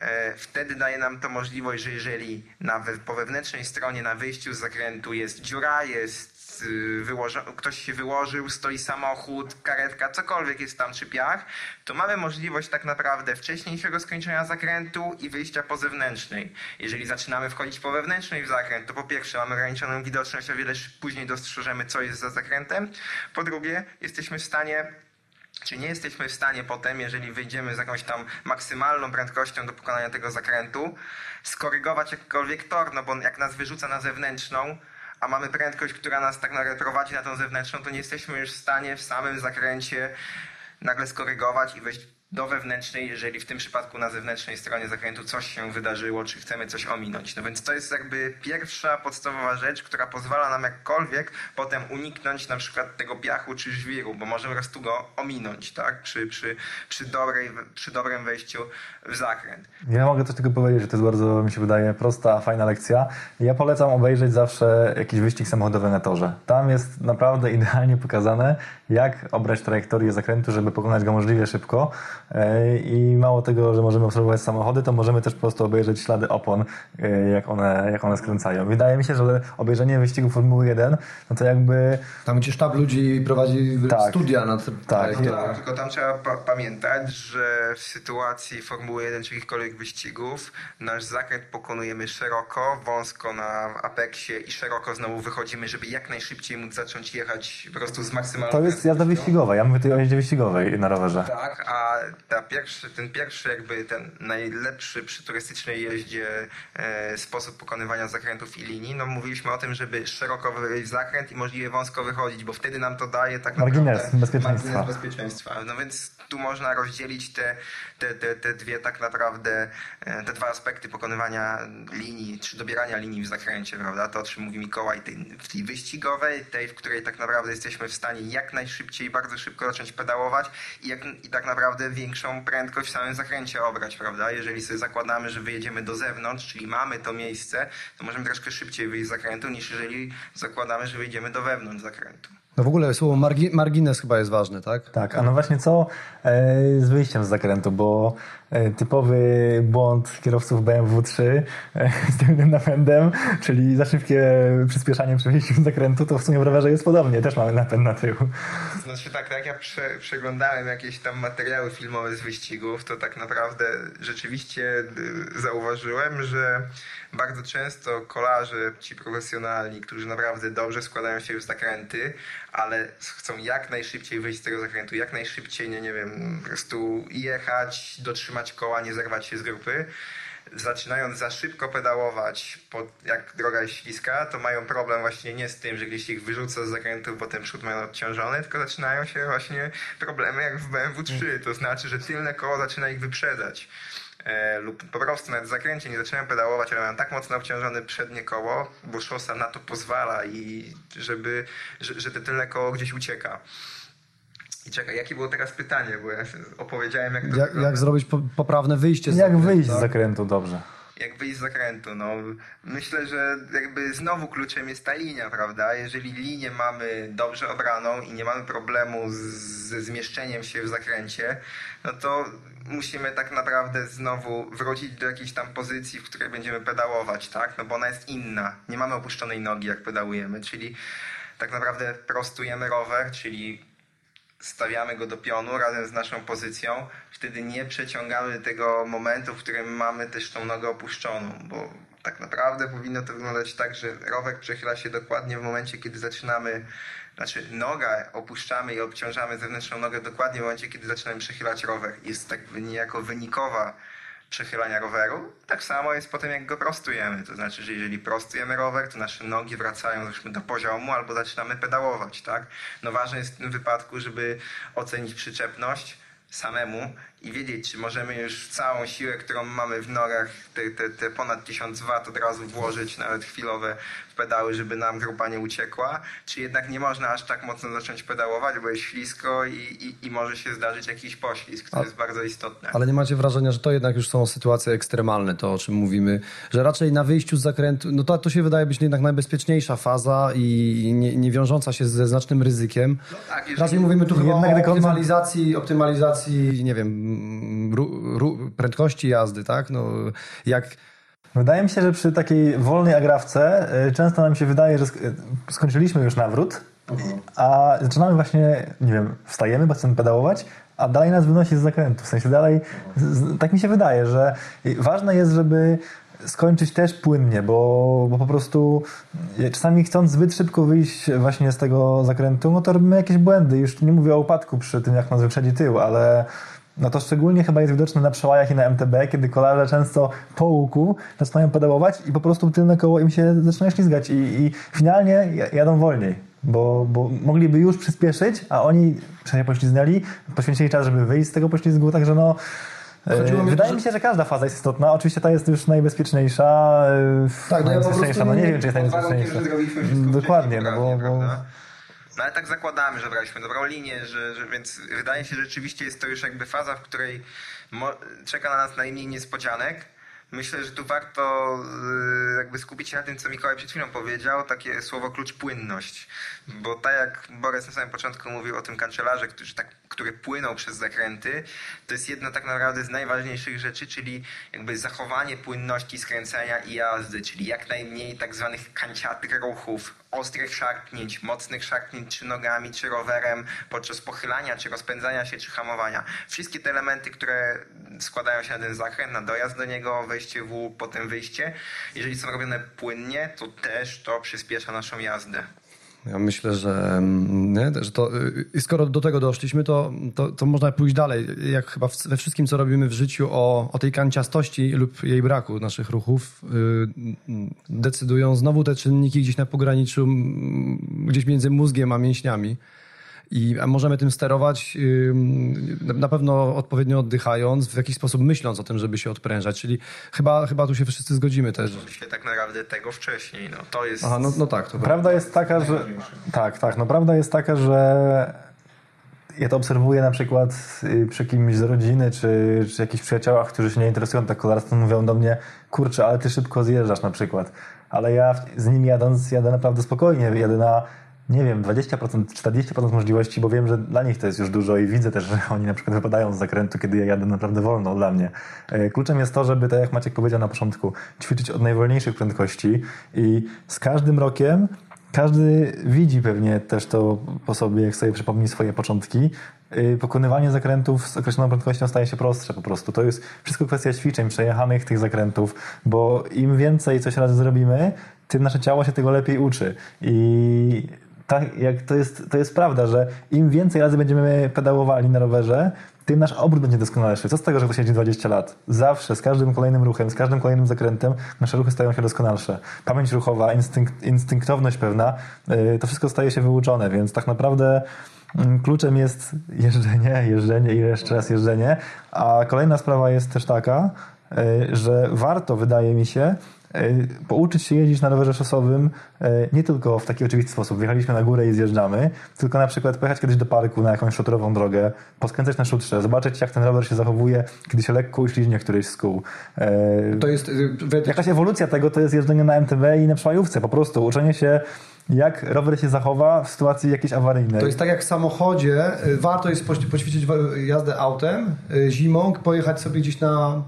E, wtedy daje nam to możliwość, że jeżeli na, po wewnętrznej stronie na wyjściu z zakrętu jest dziura, jest y, ktoś się wyłożył, stoi samochód, karetka, cokolwiek jest tam czy piach, to mamy możliwość tak naprawdę wcześniejszego skończenia zakrętu i wyjścia po zewnętrznej. Jeżeli zaczynamy wchodzić po wewnętrznej w zakręt, to po pierwsze mamy ograniczoną widoczność, o wiele później dostrzeżemy, co jest za zakrętem. Po drugie, jesteśmy w stanie czy nie jesteśmy w stanie potem, jeżeli wyjdziemy z jakąś tam maksymalną prędkością do pokonania tego zakrętu, skorygować jakikolwiek tor, no bo jak nas wyrzuca na zewnętrzną, a mamy prędkość, która nas tak naprawdę prowadzi na tą zewnętrzną, to nie jesteśmy już w stanie w samym zakręcie nagle skorygować i wejść do wewnętrznej, jeżeli w tym przypadku na zewnętrznej stronie zakrętu coś się wydarzyło, czy chcemy coś ominąć. No więc to jest jakby pierwsza podstawowa rzecz, która pozwala nam jakkolwiek potem uniknąć na przykład tego piachu czy żwiru, bo możemy po prostu go ominąć, tak? Przy, przy, przy, dobrej, przy dobrym wejściu w zakręt. Ja mogę coś tylko powiedzieć, że to jest bardzo, mi się wydaje, prosta, fajna lekcja. Ja polecam obejrzeć zawsze jakiś wyścig samochodowy na torze. Tam jest naprawdę idealnie pokazane, jak obrać trajektorię zakrętu, żeby pokonać go możliwie szybko. E, I mało tego, że możemy obserwować samochody, to możemy też po prostu obejrzeć ślady opon, e, jak one, jak one skręcają. Wydaje mi się, że obejrzenie wyścigu Formuły 1, no to jakby... Tam gdzie sztab ludzi prowadzi Tak. studia na Tak. Tak, tylko tam trzeba pa- pamiętać, że w sytuacji Formuły 1 czy jakichkolwiek wyścigów nasz zakręt pokonujemy szeroko, wąsko na apeksie i szeroko znowu wychodzimy, żeby jak najszybciej móc zacząć jechać po prostu z maksymalną To jest jazda wyścigowa. Ja mówię tutaj o jeździe wyścigowej na rowerze. Tak, a ta pierwszy, ten pierwszy jakby ten najlepszy przy turystycznej jeździe e, sposób pokonywania zakrętów i linii, no mówiliśmy o tym, żeby szeroko wejść w zakręt i możliwie wąsko wychodzić, bo wtedy nam to daje tak Margines naprawdę bezpieczeństwa. margines bezpieczeństwa. No więc tu można rozdzielić te, te, te, te dwie tak naprawdę, e, te dwa aspekty pokonywania linii, czy dobierania linii w zakręcie, prawda? To, o czym mówi Mikołaj, tej, w tej wyścigowej, tej, w której tak naprawdę jesteśmy w stanie jak najszybciej, bardzo szybko zacząć pedałować i, jak, i tak naprawdę większą prędkość w samym zakręcie obrać, prawda? Jeżeli sobie zakładamy, że wyjedziemy do zewnątrz, czyli mamy to miejsce, to możemy troszkę szybciej wyjść z zakrętu, niż jeżeli zakładamy, że wyjdziemy do wewnątrz zakrętu. No w ogóle słowo margi margines chyba jest ważne, tak? Tak, a no właśnie co e, z wyjściem z zakrętu, bo typowy błąd kierowców BMW 3 e, z tylnym napędem, czyli za szybkie przyspieszanie przy wyjściu z zakrętu, to w sumie w rowerze jest podobnie, też mamy napęd na tył. Znaczy tak, jak ja prze, przeglądałem jakieś tam materiały filmowe z wyścigów, to tak naprawdę rzeczywiście y, zauważyłem, że bardzo często kolarze, ci profesjonalni, którzy naprawdę dobrze składają się w zakręty, ale chcą jak najszybciej wyjść z tego zakrętu, jak najszybciej, nie, nie wiem, po prostu jechać, dotrzymać koła, nie zerwać się z grupy, zaczynając za szybko pedałować, pod, jak droga jest śliska, to mają problem właśnie nie z tym, że gdzieś ich wyrzuca z zakrętu, bo ten przód mają odciążony, tylko zaczynają się właśnie problemy jak w BMW 3. To znaczy, że tylne koło zaczyna ich wyprzedzać. E, lub po prostu nawet w zakręcie nie zaczynają pedałować, ale mają tak mocno obciążone przednie koło, bo szosa na to pozwala i żeby, że, że te tylne koło gdzieś ucieka. I czekaj, jakie było teraz pytanie, bo ja opowiedziałem jak to Jak, wygląda. jak zrobić po, poprawne wyjście z Jak zakrętu, wyjść z tak? zakrętu dobrze? jak wyjść z zakrętu. No, myślę, że jakby znowu kluczem jest ta linia, prawda? Jeżeli linię mamy dobrze obraną i nie mamy problemu z, ze zmieszczeniem się w zakręcie, no to musimy tak naprawdę znowu wrócić do jakiejś tam pozycji, w której będziemy pedałować, tak? No bo ona jest inna. Nie mamy opuszczonej nogi, jak pedałujemy, czyli tak naprawdę prostujemy rower, czyli stawiamy go do pionu razem z naszą pozycją, wtedy nie przeciągamy tego momentu, w którym mamy też tą nogę opuszczoną, bo tak naprawdę powinno to wyglądać tak, że rower przechyla się dokładnie w momencie, kiedy zaczynamy, znaczy nogę opuszczamy i obciążamy zewnętrzną nogę dokładnie w momencie, kiedy zaczynamy przechylać rower. Jest tak niejako wynikowa przechylania roweru. Tak samo jest potem, jak go prostujemy. To znaczy, że jeżeli prostujemy rower, to nasze nogi wracają do poziomu albo zaczynamy pedałować, tak? No ważne jest w tym wypadku, żeby ocenić przyczepność samemu i wiedzieć, czy możemy już całą siłę, którą mamy w norach, te, te, te ponad 1000 W od razu włożyć, nawet chwilowe, w pedały, żeby nam grupa nie uciekła, czy jednak nie można aż tak mocno zacząć pedałować, bo jest ślisko i, i, i może się zdarzyć jakiś poślizg, co A, jest bardzo istotne. Ale nie macie wrażenia, że to jednak już są sytuacje ekstremalne, to o czym mówimy, że raczej na wyjściu z zakrętu, no to, to się wydaje być jednak najbezpieczniejsza faza i nie, nie wiążąca się ze znacznym ryzykiem. No tak, Raczej mówimy tu chyba o optymalizacji, optymalizacji, nie wiem, prędkości jazdy, tak? No, jak Wydaje mi się, że przy takiej wolnej agrawce y, często nam się wydaje, że y, skończyliśmy już nawrót, a zaczynamy właśnie, nie wiem, wstajemy, bo chcemy pedałować, a dalej nas wynosi z zakrętu. W sensie dalej, tak mi się wydaje, że ważne jest, żeby skończyć też płynnie, bo, bo po prostu y, czasami chcąc zbyt szybko wyjść właśnie z tego zakrętu, no to robimy jakieś błędy. Już nie mówię o upadku przy tym, jak nas wyprzedzi tył, ale no to szczególnie chyba jest widoczne na przełajach i na MTB, kiedy kolarze często po łuku zaczynają pedałować i po prostu tylne koło im się zaczyna ślizgać i, i finalnie jadą wolniej, bo, bo mogliby już przyspieszyć, a oni się poślizgnęli, poświęcili czas, żeby wyjść z tego poślizgu, także no e, Chodziło mi Wydaje że- mi się, że każda faza jest istotna. Oczywiście ta jest już najbezpieczniejsza. e, Tak, no ja po prostu No nie nie- wiem, czy jest najbezpieczniejsza. Dokładnie, no bo, bo? No ale tak zakładamy, że braliśmy dobrą linię, że, że, więc wydaje się, że rzeczywiście jest to już jakby faza, w której czeka na nas najmniej niespodzianek. Myślę, że tu warto y, jakby skupić się na tym, co Mikołaj przed chwilą powiedział, takie słowo klucz płynność. Bo tak jak Borys na samym początku mówił o tym kancelarze, który, tak, który płynął przez zakręty, to jest jedno tak naprawdę z najważniejszych rzeczy, czyli jakby zachowanie płynności skręcania i jazdy, czyli jak najmniej tak zwanych kanciatych ruchów, ostrych szarpnięć, mocnych szarpnięć czy nogami, czy rowerem podczas pochylania, czy rozpędzania się, czy hamowania. Wszystkie te elementy, które składają się na ten zakręt, na dojazd do niego, wejście w łuk, potem wyjście, jeżeli są robione płynnie, to też to przyspiesza naszą jazdę. Ja myślę, że, mm, nie, że to, y, skoro do tego doszliśmy, to, to, to można pójść dalej. Jak chyba we wszystkim, co robimy w życiu, o, o tej kanciastości lub jej braku naszych ruchów, y, decydują znowu te czynniki gdzieś na pograniczu, gdzieś między mózgiem a mięśniami. I możemy tym sterować na pewno odpowiednio oddychając, w jakiś sposób myśląc o tym, żeby się odprężać. Czyli chyba, chyba tu się wszyscy zgodzimy też. Tak naprawdę tego wcześniej. No, to jest Aha, no, no tak. To Prawda jest taka, że. Tak, tak. No prawda jest taka, że ja to obserwuję na przykład y, przy kimś z rodziny, czy, czy jakichś przyjaciołach, którzy się nie interesują tak kolarstwem, mówią do mnie, kurczę, ale ty szybko zjeżdżasz na przykład. Ale ja z nimi jadąc, jadę naprawdę spokojnie, jadę na nie wiem, 20%, 40% możliwości, bo wiem, że dla nich to jest już dużo i widzę też, że oni na przykład wypadają z zakrętu, kiedy ja jadę naprawdę wolno dla mnie. E, Kluczem jest to, żeby, tak jak Maciek powiedział na początku, ćwiczyć od najwolniejszych prędkości i z każdym rokiem każdy widzi pewnie też to po sobie, jak sobie przypomni swoje początki. Yy, Pokonywanie zakrętów z określoną prędkością staje się prostsze po prostu. To jest wszystko kwestia ćwiczeń, przejechanych tych zakrętów, bo im więcej coś razy zrobimy, tym nasze ciało się tego lepiej uczy. I tak, jak to jest, to jest prawda, że im więcej razy będziemy pedałowali na rowerze, tym nasz obrót będzie doskonalszy. Co z tego, że ktoś jeździ 20 lat? Zawsze, z każdym kolejnym ruchem, z każdym kolejnym zakrętem nasze ruchy stają się doskonalsze. Pamięć ruchowa, instynkt, instynktowność pewna, yy, to wszystko staje się wyuczone, więc tak naprawdę mm, kluczem jest jeżdżenie, jeżdżenie i jeszcze raz jeżdżenie. A kolejna sprawa jest też taka, yy, że warto, wydaje mi się, pouczyć się jeździć na rowerze szosowym yy, nie tylko w taki oczywisty sposób. Wjechaliśmy na górę i zjeżdżamy, tylko na przykład pojechać kiedyś do parku na jakąś szutrową drogę, poskręcać na szutrze, zobaczyć jak ten rower się zachowuje, kiedy się lekko uśliźnie któryś z kół. Yy, To jest... y, Jakaś ewolucja tego to jest jeżdżenie na MTB i na przejówce, po prostu uczenie się jak rower się zachowa w sytuacji jakiejś awaryjnej. To jest tak jak w samochodzie. y, Warto jest poćwiczyć jazdę autem y, zimą, pojechać sobie gdzieś na,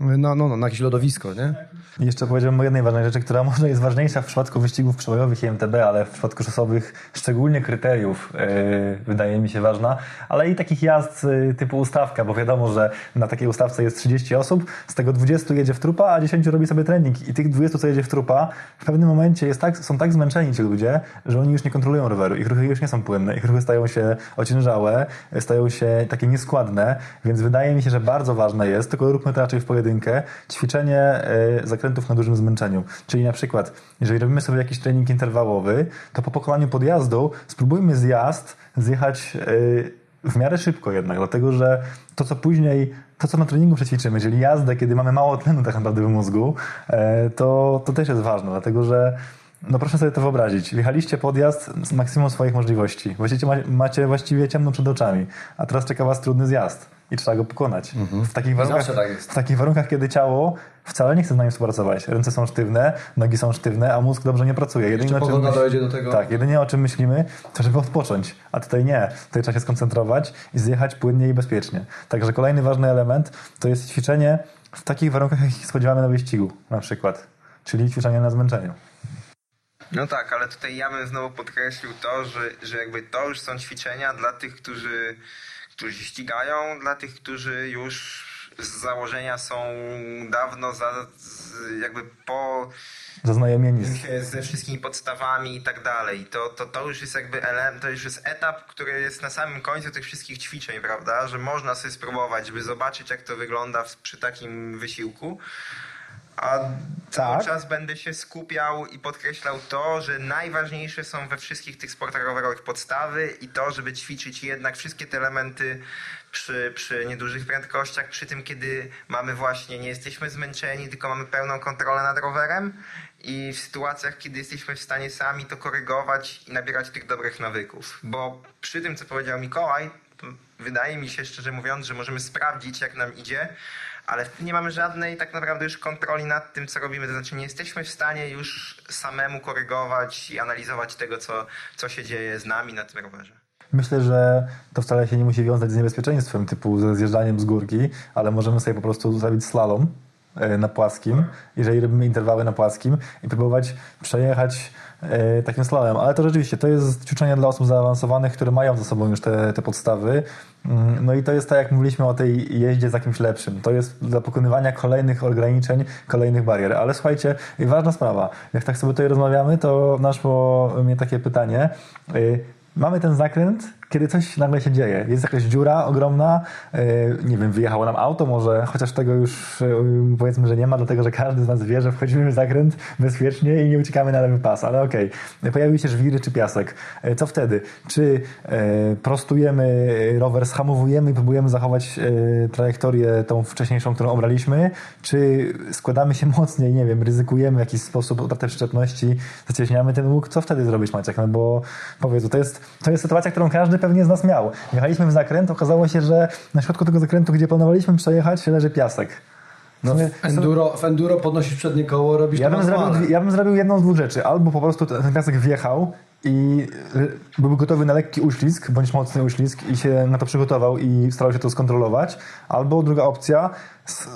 na, no, no, na jakieś lodowisko, nie? I jeszcze powiedziałem o jednej ważnej rzeczy, która może jest ważniejsza w przypadku wyścigów przełajowych i MTB, ale w przypadku szosowych szczególnie kryteriów yy, wydaje mi się ważna, ale i takich jazd yy, typu ustawka, bo wiadomo, że na takiej ustawce jest 30 osób, z tego 20 jedzie w trupa, a 10 robi sobie trening. I tych 20, co jedzie w trupa, w pewnym momencie jest tak, są tak zmęczeni ci ludzie, że oni już nie kontrolują roweru, ich ruchy już nie są płynne, ich ruchy stają się ociężałe, stają się takie nieskładne, więc wydaje mi się, że bardzo ważne jest, tylko róbmy to raczej w pojedynkę, ćwiczenie yy, zakrętów na dużym zmęczeniu. Czyli na przykład, jeżeli robimy sobie jakiś trening interwałowy, to po pokonaniu podjazdu spróbujmy zjazd zjechać yy, w miarę szybko jednak, dlatego że to, co później, to, co na treningu przećwiczymy, czyli jazdę, kiedy mamy mało tlenu tak naprawdę w mózgu, e, to, to też jest ważne, dlatego że no proszę sobie to wyobrazić. Wjechaliście podjazd z maksimum swoich możliwości. Właściwie macie właściwie ciemno przed oczami, a teraz czeka was trudny zjazd i trzeba go pokonać. W, takich warunkach, tak w takich warunkach, kiedy ciało wcale nie chce z nami współpracować. Ręce są sztywne, nogi są sztywne, a mózg dobrze nie pracuje. Jedynie, o czym myśl... dojdzie do tego. Tak, jedynie o czym myślimy, to żeby odpocząć. A tutaj nie. Tutaj trzeba się skoncentrować i zjechać płynnie i bezpiecznie. Także kolejny ważny element to jest ćwiczenie w takich warunkach, jakich spodziewamy na wyścigu na przykład. Czyli ćwiczenie na zmęczeniu. No tak, ale tutaj ja bym znowu podkreślił to, że, że jakby to już są ćwiczenia dla tych, którzy, którzy ścigają, dla tych, którzy już z założenia są dawno za, jakby po zaznajomieni ze wszystkimi podstawami i tak dalej. To, to, to już jest jakby element, to już jest etap, który jest na samym końcu tych wszystkich ćwiczeń, prawda? Że można sobie spróbować, żeby zobaczyć, jak to wygląda przy takim wysiłku. A cały tak. czas będę się skupiał i podkreślał to, że najważniejsze są we wszystkich tych sportach rowerowych podstawy i to, żeby ćwiczyć jednak wszystkie te elementy przy, przy niedużych prędkościach, przy tym, kiedy mamy właśnie, nie jesteśmy zmęczeni, tylko mamy pełną kontrolę nad rowerem i w sytuacjach, kiedy jesteśmy w stanie sami to korygować i nabierać tych dobrych nawyków. Bo przy tym, co powiedział Mikołaj, wydaje mi się szczerze mówiąc, że możemy sprawdzić, jak nam idzie, ale nie mamy żadnej tak naprawdę już kontroli nad tym, co robimy. To znaczy nie jesteśmy w stanie już samemu korygować i analizować tego, co, co się dzieje z nami na tym rowerze. Myślę, że to wcale się nie musi wiązać z niebezpieczeństwem, typu ze zjeżdżaniem z górki, ale możemy sobie po prostu ustawić slalom e, na płaskim, jeżeli robimy interwały na płaskim i próbować przejechać takim slalomem. Ale to rzeczywiście, to jest ćwiczenie dla osób zaawansowanych, które mają za sobą już te, te podstawy. Mm, no i to jest tak, jak mówiliśmy o tej jeździe z jakimś lepszym. To jest dla pokonywania kolejnych ograniczeń, kolejnych barier. Ale słuchajcie, ważna sprawa. Jak tak sobie tutaj rozmawiamy, to naszło mnie takie pytanie. E, mamy ten zakręt, kiedy coś nagle się dzieje. Jest jakaś dziura ogromna, e, nie wiem, wyjechało nam auto może, chociaż tego już e, powiedzmy, że nie ma, dlatego że każdy z nas wie, że wchodzimy w zakręt bezpiecznie i nie uciekamy na lewy pas, ale okej. Okay. Pojawiły się żwiry czy piasek. E, co wtedy? Czy prostujemy rower, schamowujemy i próbujemy zachować trajektorię tą wcześniejszą, którą obraliśmy, czy składamy się mocniej, nie wiem, ryzykujemy w jakiś sposób utratę przyczepności, zacieśniamy ten łuk, co wtedy zrobić Maciek? No bo powiedz, to jest, to jest sytuacja, którą każdy pewnie z nas miał. Jechaliśmy w zakręt, okazało się, że na środku tego zakrętu, gdzie planowaliśmy przejechać, leży piasek. No, w, enduro, w enduro podnosisz przednie koło, robisz ja bym, zrobił, ja bym zrobił jedną z dwóch rzeczy. Albo po prostu ten piasek wjechał i y, był gotowy na lekki uślizg, bądź mocny uślizg i się na to przygotował i starał się to skontrolować. Albo druga opcja,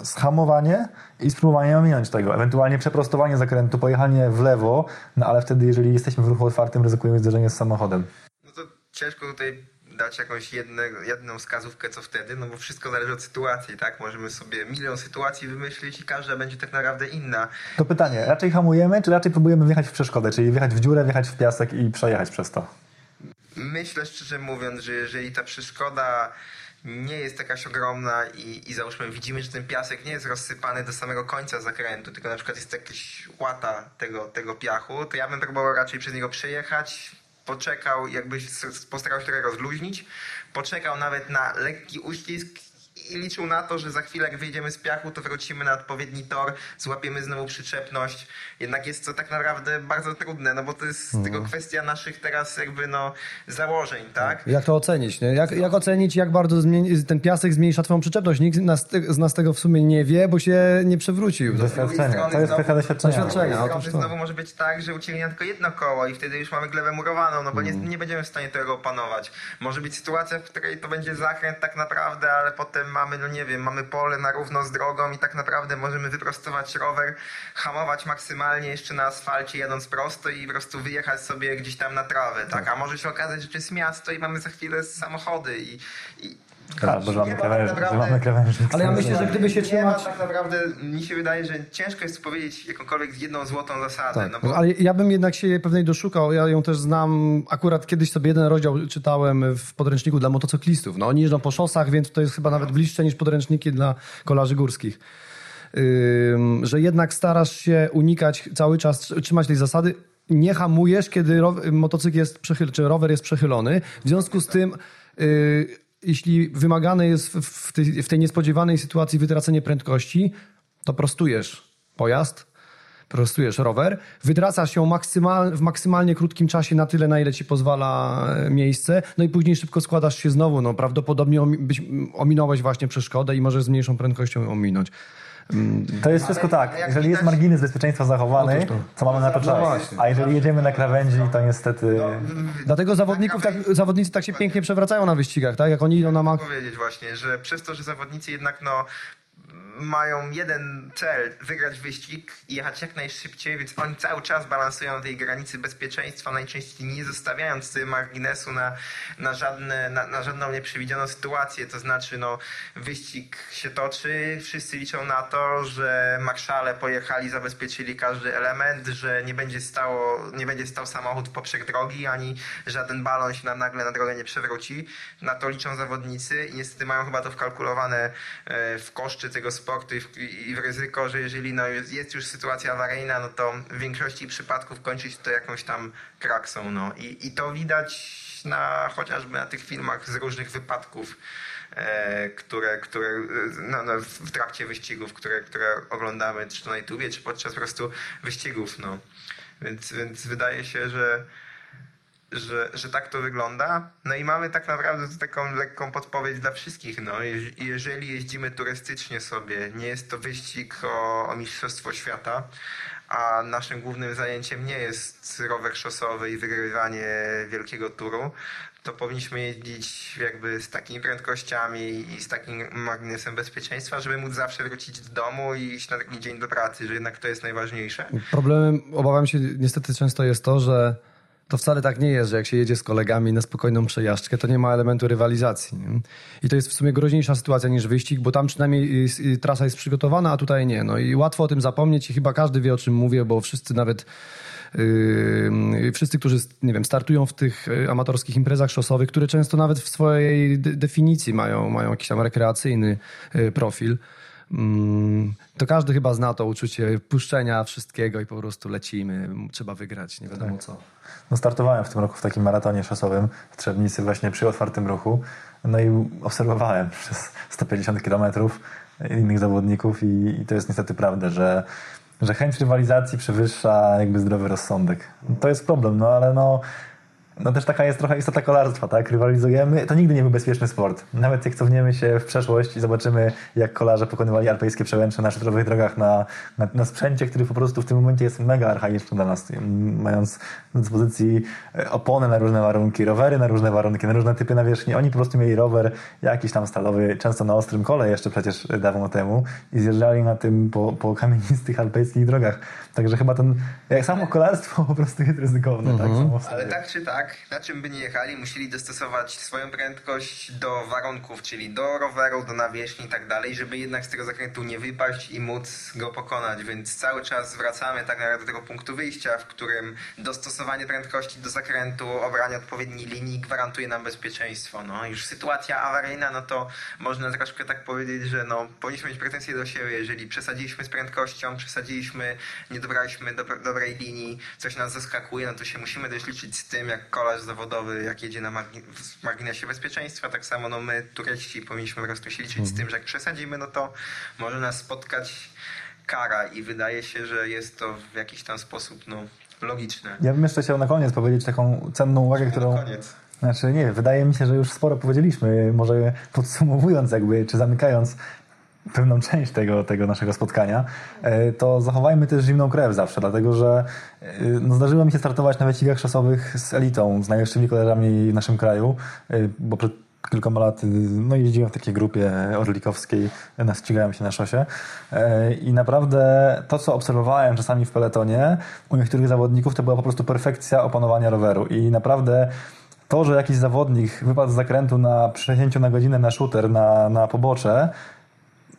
schamowanie i spróbowanie ominąć tego. Ewentualnie przeprostowanie zakrętu, pojechanie w lewo, no ale wtedy, jeżeli jesteśmy w ruchu otwartym, ryzykujemy zderzenie z samochodem ciężko tutaj dać jakąś jedne, jedną wskazówkę, co wtedy, no bo wszystko zależy od sytuacji, tak? Możemy sobie milion sytuacji wymyślić i każda będzie tak naprawdę inna. To pytanie, raczej hamujemy, czy raczej próbujemy wjechać w przeszkodę, czyli wjechać w dziurę, wjechać w piasek i przejechać przez to? Myślę szczerze mówiąc, że jeżeli ta przeszkoda nie jest jakaś ogromna i, i załóżmy widzimy, że ten piasek nie jest rozsypany do samego końca zakrętu, tylko na przykład jest jakaś łata tego, tego piachu, to ja bym próbował raczej przez niego przejechać, poczekał, jakby postarał się trochę rozluźnić, poczekał nawet na lekki uścisk i liczył na to, że za chwilę jak wyjdziemy z piachu, to wrócimy na odpowiedni tor, złapiemy znowu przyczepność. Jednak jest to tak naprawdę bardzo trudne, no bo to jest mhm. tylko kwestia naszych teraz jakby no założeń, tak? Jak to ocenić, nie? Jak, jak ocenić, jak bardzo ten piasek zmniejsza twoją przyczepność? Nikt nas, z nas tego w sumie nie wie, bo się nie przewrócił. Doświadczenia. To jest kwestia doświadczenia. doświadczenia. Z znowu może być tak, że ucieknie tylko jedno koło i wtedy już mamy glebę murowaną, no bo nie, mhm. nie będziemy w stanie tego opanować. Może być sytuacja, w której to będzie zakręt tak naprawdę, ale potem mamy, no nie wiem, mamy pole na równo z drogą i tak naprawdę możemy wyprostować rower, hamować maksymalnie jeszcze na asfalcie jadąc prosto i po prostu wyjechać sobie gdzieś tam na trawę, tak? A może się okazać, że to jest miasto i mamy za chwilę samochody i, i tak, bo mamy, tak mamy krawężnik. Ale ja myślę, że gdyby się trzymać... tak naprawdę, mi się wydaje, że ciężko jest powiedzieć jakąkolwiek jedną złotą zasadę. Tak, no bo... Ale ja bym jednak się pewnej doszukał. Ja ją też znam. Akurat kiedyś sobie jeden rozdział czytałem w podręczniku dla motocyklistów. No oni jeżdżą po szosach, więc to jest chyba nawet bliższe niż podręczniki dla kolarzy górskich. że jednak starasz się unikać cały czas, trzymać tej zasady, nie hamujesz, kiedy motocykl jest przechylony, czy rower jest przechylony. W związku z tym yy, jeśli wymagane jest w tej, w tej niespodziewanej sytuacji wytracenie prędkości, to prostujesz pojazd, prostujesz rower, wytracasz ją maksymal, w maksymalnie krótkim czasie na tyle, na ile ci pozwala e, miejsce, no i później szybko składasz się znowu. No, prawdopodobnie być, ominąłeś właśnie przeszkodę i możesz z mniejszą prędkością ominąć. Mm. To jest wszystko tak. Jeżeli jest margines bezpieczeństwa zachowany, co mamy na to no czas. A jeżeli jedziemy na krawędzi, to niestety... No, Dlatego zawodników tak, zawodnicy tak się pięknie przewracają na wyścigach, tak? Jak oni idą na mak... powiedzieć właśnie, że przez to, że zawodnicy jednak no mają jeden cel, wygrać wyścig i jechać jak najszybciej, więc oni cały czas balansują na tej granicy bezpieczeństwa, najczęściej nie zostawiając marginesu na, na, żadne, na, na żadną nieprzewidzianą sytuację. To znaczy, no, wyścig się toczy, wszyscy liczą na to, że marszale pojechali, zabezpieczyli każdy element, że nie będzie, stało, nie będzie stał samochód poprzek drogi, ani żaden balon się nam nagle na drogę nie przewróci. Na to liczą zawodnicy i niestety mają chyba to wkalkulowane e, w koszty sportu sportu i w, i w ryzyko, że jeżeli no, jest, już sytuacja awaryjna, no to w większości przypadków kończyć to jakąś tam kraksą. No. I, I to widać na, chociażby na tych filmach z różnych wypadków, e, które, które no, no, w trakcie wyścigów, które, które oglądamy czy to na YouTubie, czy podczas po prostu wyścigów. No. Więc, więc wydaje się, że że, że tak to wygląda. No i mamy tak naprawdę taką lekką podpowiedź dla wszystkich. No. Jeżeli jeździmy turystycznie sobie, nie jest to wyścig o, o Mistrzostwo Świata, a naszym głównym zajęciem nie jest rower szosowy i wygrywanie wielkiego turu, to powinniśmy jeździć jakby z takimi prędkościami i z takim marginesem bezpieczeństwa, żeby móc zawsze wrócić do domu i iść na taki dzień do pracy, że jednak to jest najważniejsze. Problemem, obawiam się, niestety często jest to, że to wcale tak nie jest, że jak się jedzie z kolegami na spokojną przejażdżkę, to nie ma elementu rywalizacji. Nie? I to jest w sumie groźniejsza sytuacja niż wyścig, bo tam przynajmniej trasa jest przygotowana, a tutaj nie. No i łatwo o tym zapomnieć i chyba każdy wie o czym mówię, bo wszyscy nawet Yy, wszyscy, którzy nie wiem, startują w tych y, amatorskich imprezach szosowych, które często nawet w swojej de definicji mają, mają jakiś tam rekreacyjny y, profil, to każdy chyba zna to uczucie puszczenia wszystkiego i po prostu lecimy, trzeba wygrać, nie wiadomo tak. co. No startowałem w tym roku w takim maratonie szosowym w Trzebnicy właśnie przy otwartym ruchu, no i obserwowałem przez 150 kilometrów innych zawodników i, i, to jest niestety prawda, że, że chęć rywalizacji przewyższa jakby zdrowy rozsądek. To jest problem, no ale no no też taka jest trochę istota kolarstwa, tak? Rywalizujemy. To nigdy nie był bezpieczny sport. Nawet jak cofniemy się w przeszłość i zobaczymy, jak kolarze pokonywali alpejskie przełęcze na szczytowych drogach na, na, na, sprzęcie, który po prostu w tym momencie jest mega archaiczny dla nas. Mając do dyspozycji e, opony na różne warunki, rowery na różne warunki, na różne typy nawierzchni. Oni po prostu mieli rower jakiś tam stalowy, często na ostrym kole jeszcze przecież dawno temu i zjeżdżali na tym po, po kamienistych alpejskich drogach. Także chyba ten, jak samo kolarstwo po prostu jest ryzykowne. Tak? Mhm. Ale tak czy tak, na czym by nie jechali, musieli dostosować swoją prędkość do warunków, czyli do roweru, do nawierzchni i tak dalej, żeby jednak z tego zakrętu nie wypaść i móc go pokonać. Więc cały czas wracamy tak naprawdę do tego punktu wyjścia, w którym dostosowanie prędkości do zakrętu, obranie odpowiedniej linii gwarantuje nam bezpieczeństwo. No, już sytuacja awaryjna, no to można troszkę tak powiedzieć, że no, powinniśmy mieć pretensje do siebie, jeżeli przesadziliśmy z prędkością, przesadziliśmy, nie dobraliśmy do, dobrej linii, coś nas zaskakuje, no to się musimy też liczyć z tym, jak kolarz zawodowy, jak jedzie na margin marginesie bezpieczeństwa, tak samo no my, turyści, powinniśmy po prostu się liczyć z tym, że jak przesadzimy, no to może nas spotkać kara i wydaje się, że jest to w jakiś tam sposób no, logiczne. Ja bym jeszcze chciał na koniec powiedzieć taką cenną uwagę, którą... Na koniec. Znaczy nie, wydaje mi się, że już sporo powiedzieliśmy. Może podsumowując jakby, czy zamykając, pewną część tego, tego naszego spotkania, e, to zachowajmy też zimną krew zawsze, dlatego że e, no, zdarzyło mi się startować na wyścigach szosowych z elitą, z najlepszymi koleżami w naszym kraju, e, bo przed kilkoma laty no, jeździłem w takiej grupie orlikowskiej, ścigałem się na szosie. I naprawdę to, co obserwowałem czasami w peletonie u niektórych zawodników, to była po prostu perfekcja opanowania roweru. I naprawdę to, że jakiś zawodnik wypadł z zakrętu na 60 na godzinę na shooter, na, na pobocze,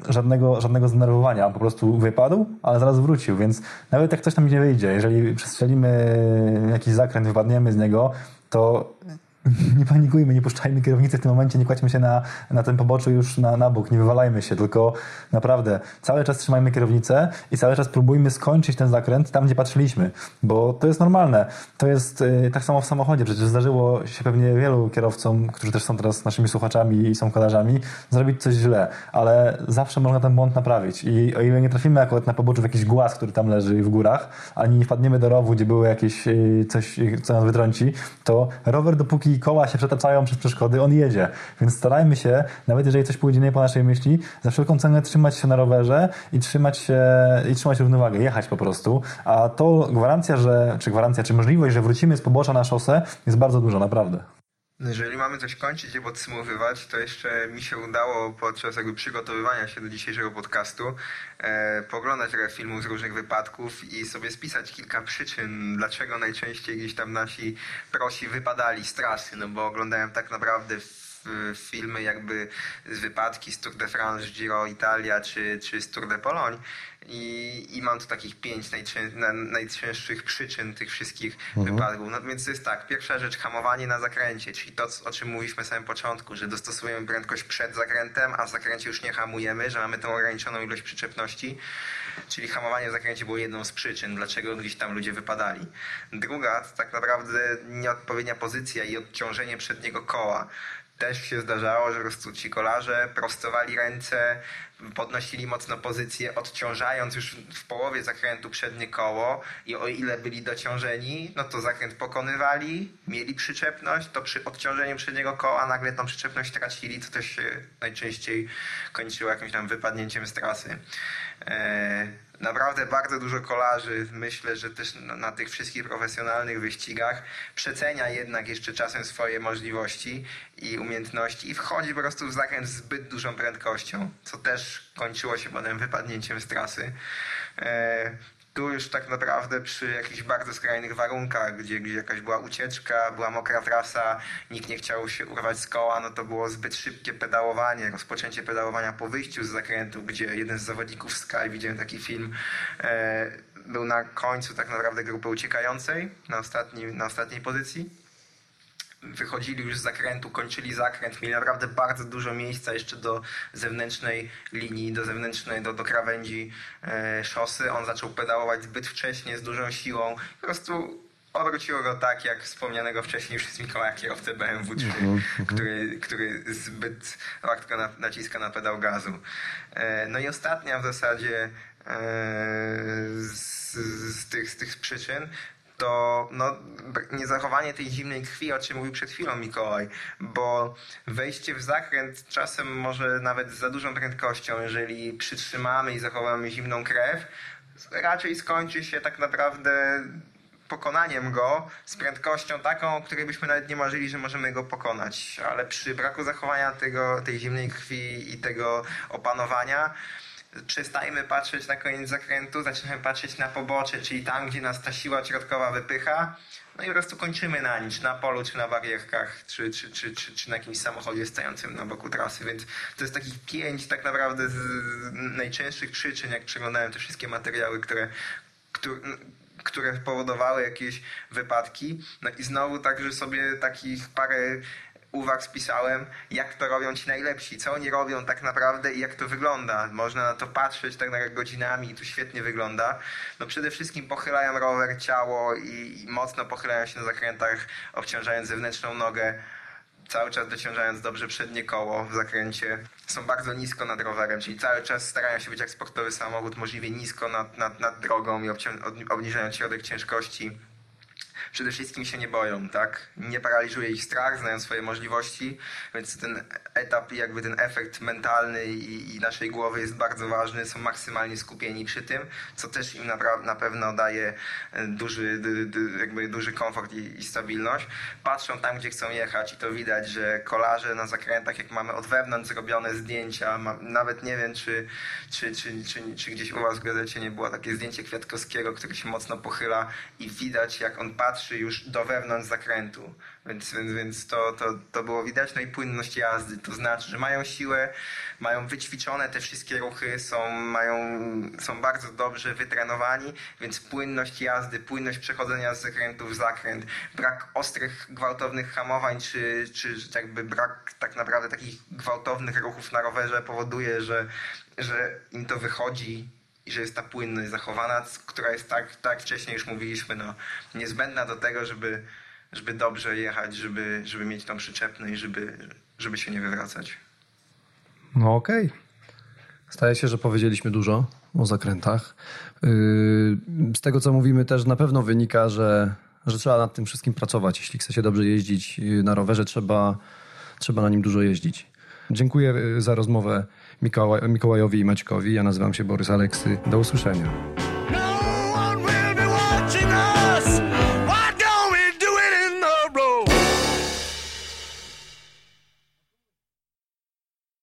żadnego, żadnego zdenerwowania. Po prostu wypadł, ale zaraz wrócił, więc nawet jak coś tam nie wyjdzie, jeżeli przestrzelimy jakiś zakręt, wypadniemy z niego, to nie panikujmy, nie puszczajmy kierownicy w tym momencie, nie kładźmy się na, na tym poboczu już na, na bok, nie wywalajmy się, tylko naprawdę cały czas trzymajmy kierownicę i cały czas próbujmy skończyć ten zakręt tam, gdzie patrzyliśmy, bo to jest normalne. To jest y, tak samo w samochodzie, przecież zdarzyło się pewnie wielu kierowcom, którzy też są teraz naszymi słuchaczami i są kolarzami, zrobić coś źle, ale zawsze można ten błąd naprawić i o ile nie trafimy akurat na poboczu w jakiś głaz, który tam leży w górach, ani nie wpadniemy do rowu, gdzie było jakieś y, coś, co nas wytrąci, to rower dopóki koła się przetaczają przez przeszkody, on jedzie. Więc starajmy się, nawet jeżeli coś pójdzie nie po naszej myśli, za wszelką cenę trzymać się na rowerze i trzymać się, i trzymać równowagę, jechać po prostu. A to gwarancja, że, czy gwarancja, czy możliwość, że wrócimy z pobocza na szosę jest bardzo duża, naprawdę. Jeżeli mamy coś kończyć i podsumowywać, to jeszcze mi się udało podczas jakby przygotowywania się do dzisiejszego podcastu e, poglądać trochę filmów z różnych wypadków i sobie spisać kilka przyczyn, dlaczego najczęściej gdzieś tam nasi prosi wypadali z trasy, no bo oglądałem tak naprawdę filmy jakby z wypadki z Tour de France, Giro Italia czy, czy z Tour de Pologne i, i mam tu takich pięć najczę, na, najczęstszych przyczyn tych wszystkich mhm. wypadków. No więc to jest tak, pierwsza rzecz, hamowanie na zakręcie, czyli to, o czym mówiliśmy na samym początku, że dostosujemy prędkość przed zakrętem, a w zakręcie już nie hamujemy, że mamy tą ograniczoną ilość przyczepności, czyli hamowanie w zakręcie było jedną z przyczyn, dlaczego gdzieś tam ludzie wypadali. Druga to tak naprawdę nieodpowiednia pozycja i odciążenie przedniego koła też się zdarzało, że po prostu ci kolarze prostowali ręce, podnosili mocno pozycję, odciążając już w połowie zakrętu przednie koło i o ile byli dociążeni, no to zakręt pokonywali, mieli przyczepność, to przy odciążeniu przedniego koła nagle tą przyczepność tracili, co też się najczęściej kończyło jakimś tam wypadnięciem z trasy. Eee, naprawdę bardzo dużo kolarzy, myślę, że też na, na, tych wszystkich profesjonalnych wyścigach przecenia jednak jeszcze czasem swoje możliwości i umiejętności i wchodzi po prostu w zakręt zbyt dużą prędkością, co też kończyło się potem wypadnięciem z trasy. E, tu już tak naprawdę przy jakichś bardzo skrajnych warunkach, gdzie, gdzie jakaś była ucieczka, była mokra trasa, nikt nie chciał się urwać z koła, no to było zbyt szybkie pedałowanie, rozpoczęcie pedałowania po wyjściu z zakrętu, gdzie jeden z zawodników Sky, widziałem taki film, e, był na końcu tak naprawdę grupy uciekającej, na, ostatni, na ostatniej pozycji wychodzili już z zakrętu, kończyli zakręt, mieli naprawdę bardzo dużo miejsca jeszcze do zewnętrznej linii, do zewnętrznej, do, do krawędzi e, szosy. On zaczął pedałować zbyt wcześnie, z dużą siłą. Po prostu obróciło go tak, jak wspomnianego wcześniej przez Mikołaja kierowcę BMW 3, mm -hmm. który, który zbyt łatwo naciska na pedał gazu. E, no i ostatnia w zasadzie e, z, z, tych, z tych przyczyn to no, niezachowanie tej zimnej krwi, o czym mówił przed chwilą Mikołaj, bo wejście w zakręt czasem może nawet z za dużą prędkością, jeżeli przytrzymamy i zachowamy zimną krew, raczej skończy się tak naprawdę pokonaniem go z prędkością taką, o której byśmy nawet nie marzyli, że możemy go pokonać. Ale przy braku zachowania tego, tej zimnej krwi i tego opanowania, przestajmy patrzeć na koniec zakrętu, zaczynamy patrzeć na pobocze, czyli tam, gdzie nas ta siła środkowa wypycha, no i po prostu kończymy na nic, na polu, czy na barierkach, czy, czy, czy, czy, czy na jakimś samochodzie stojącym na boku trasy, więc to jest takich pięć tak naprawdę z najczęstszych przyczyn, jak przeglądałem te wszystkie materiały, które, które które powodowały jakieś wypadki. No i znowu także sobie takich parę uwag spisałem, jak to robią ci najlepsi, co oni robią tak naprawdę i jak to wygląda. Można na to patrzeć tak jak godzinami i to świetnie wygląda. No przede wszystkim pochylają rower, ciało i, i mocno pochylają się na zakrętach, obciążając zewnętrzną nogę cały czas dociążając dobrze przednie koło w zakręcie. Są bardzo nisko nad rowerem, czyli cały czas starają się być jak sportowy samochód, możliwie nisko nad, nad, nad drogą i obniżając środek ciężkości przede wszystkim się nie boją, tak? Nie paraliżuje ich strach, znają swoje możliwości, więc ten etap, jakby ten efekt mentalny i, i naszej głowy jest bardzo ważny, są maksymalnie skupieni przy tym, co też im na, na pewno daje e, duży, jakby duży komfort i, i, stabilność. Patrzą tam, gdzie chcą jechać i to widać, że kolarze na zakrętach, jak mamy od wewnątrz zrobione zdjęcia, ma, nawet nie wiem, czy, czy, czy, czy, czy gdzieś u was w gazecie nie było takie zdjęcie Kwiatkowskiego, który się mocno pochyla i widać, jak on patrzy patrzy już do wewnątrz zakrętu. Więc, więc, więc to, to, to było widać. No i płynność jazdy, to znaczy, że mają siłę, mają wyćwiczone te wszystkie ruchy, są, mają, są bardzo dobrze wytrenowani, więc płynność jazdy, płynność przechodzenia z zakrętu w zakręt, brak ostrych, gwałtownych hamowań, czy, czy jakby brak tak naprawdę takich gwałtownych ruchów na rowerze powoduje, że, że im to wychodzi i że jest ta płynność zachowana, która jest tak, tak wcześniej już mówiliśmy, no, niezbędna do tego, żeby, żeby dobrze jechać, żeby, żeby mieć tą przyczepność, żeby, żeby się nie wywracać. No okej. Okay. Staje się, że powiedzieliśmy dużo o zakrętach. Yy, z tego, co mówimy, też na pewno wynika, że, że trzeba nad tym wszystkim pracować. Jeśli chce się dobrze jeździć yy, na rowerze, trzeba, trzeba na nim dużo jeździć. Dziękuję yy, za rozmowę Mikołaj, Mikołajowi i Maćkowi. Ja nazywam się Borys Aleksy. Do usłyszenia.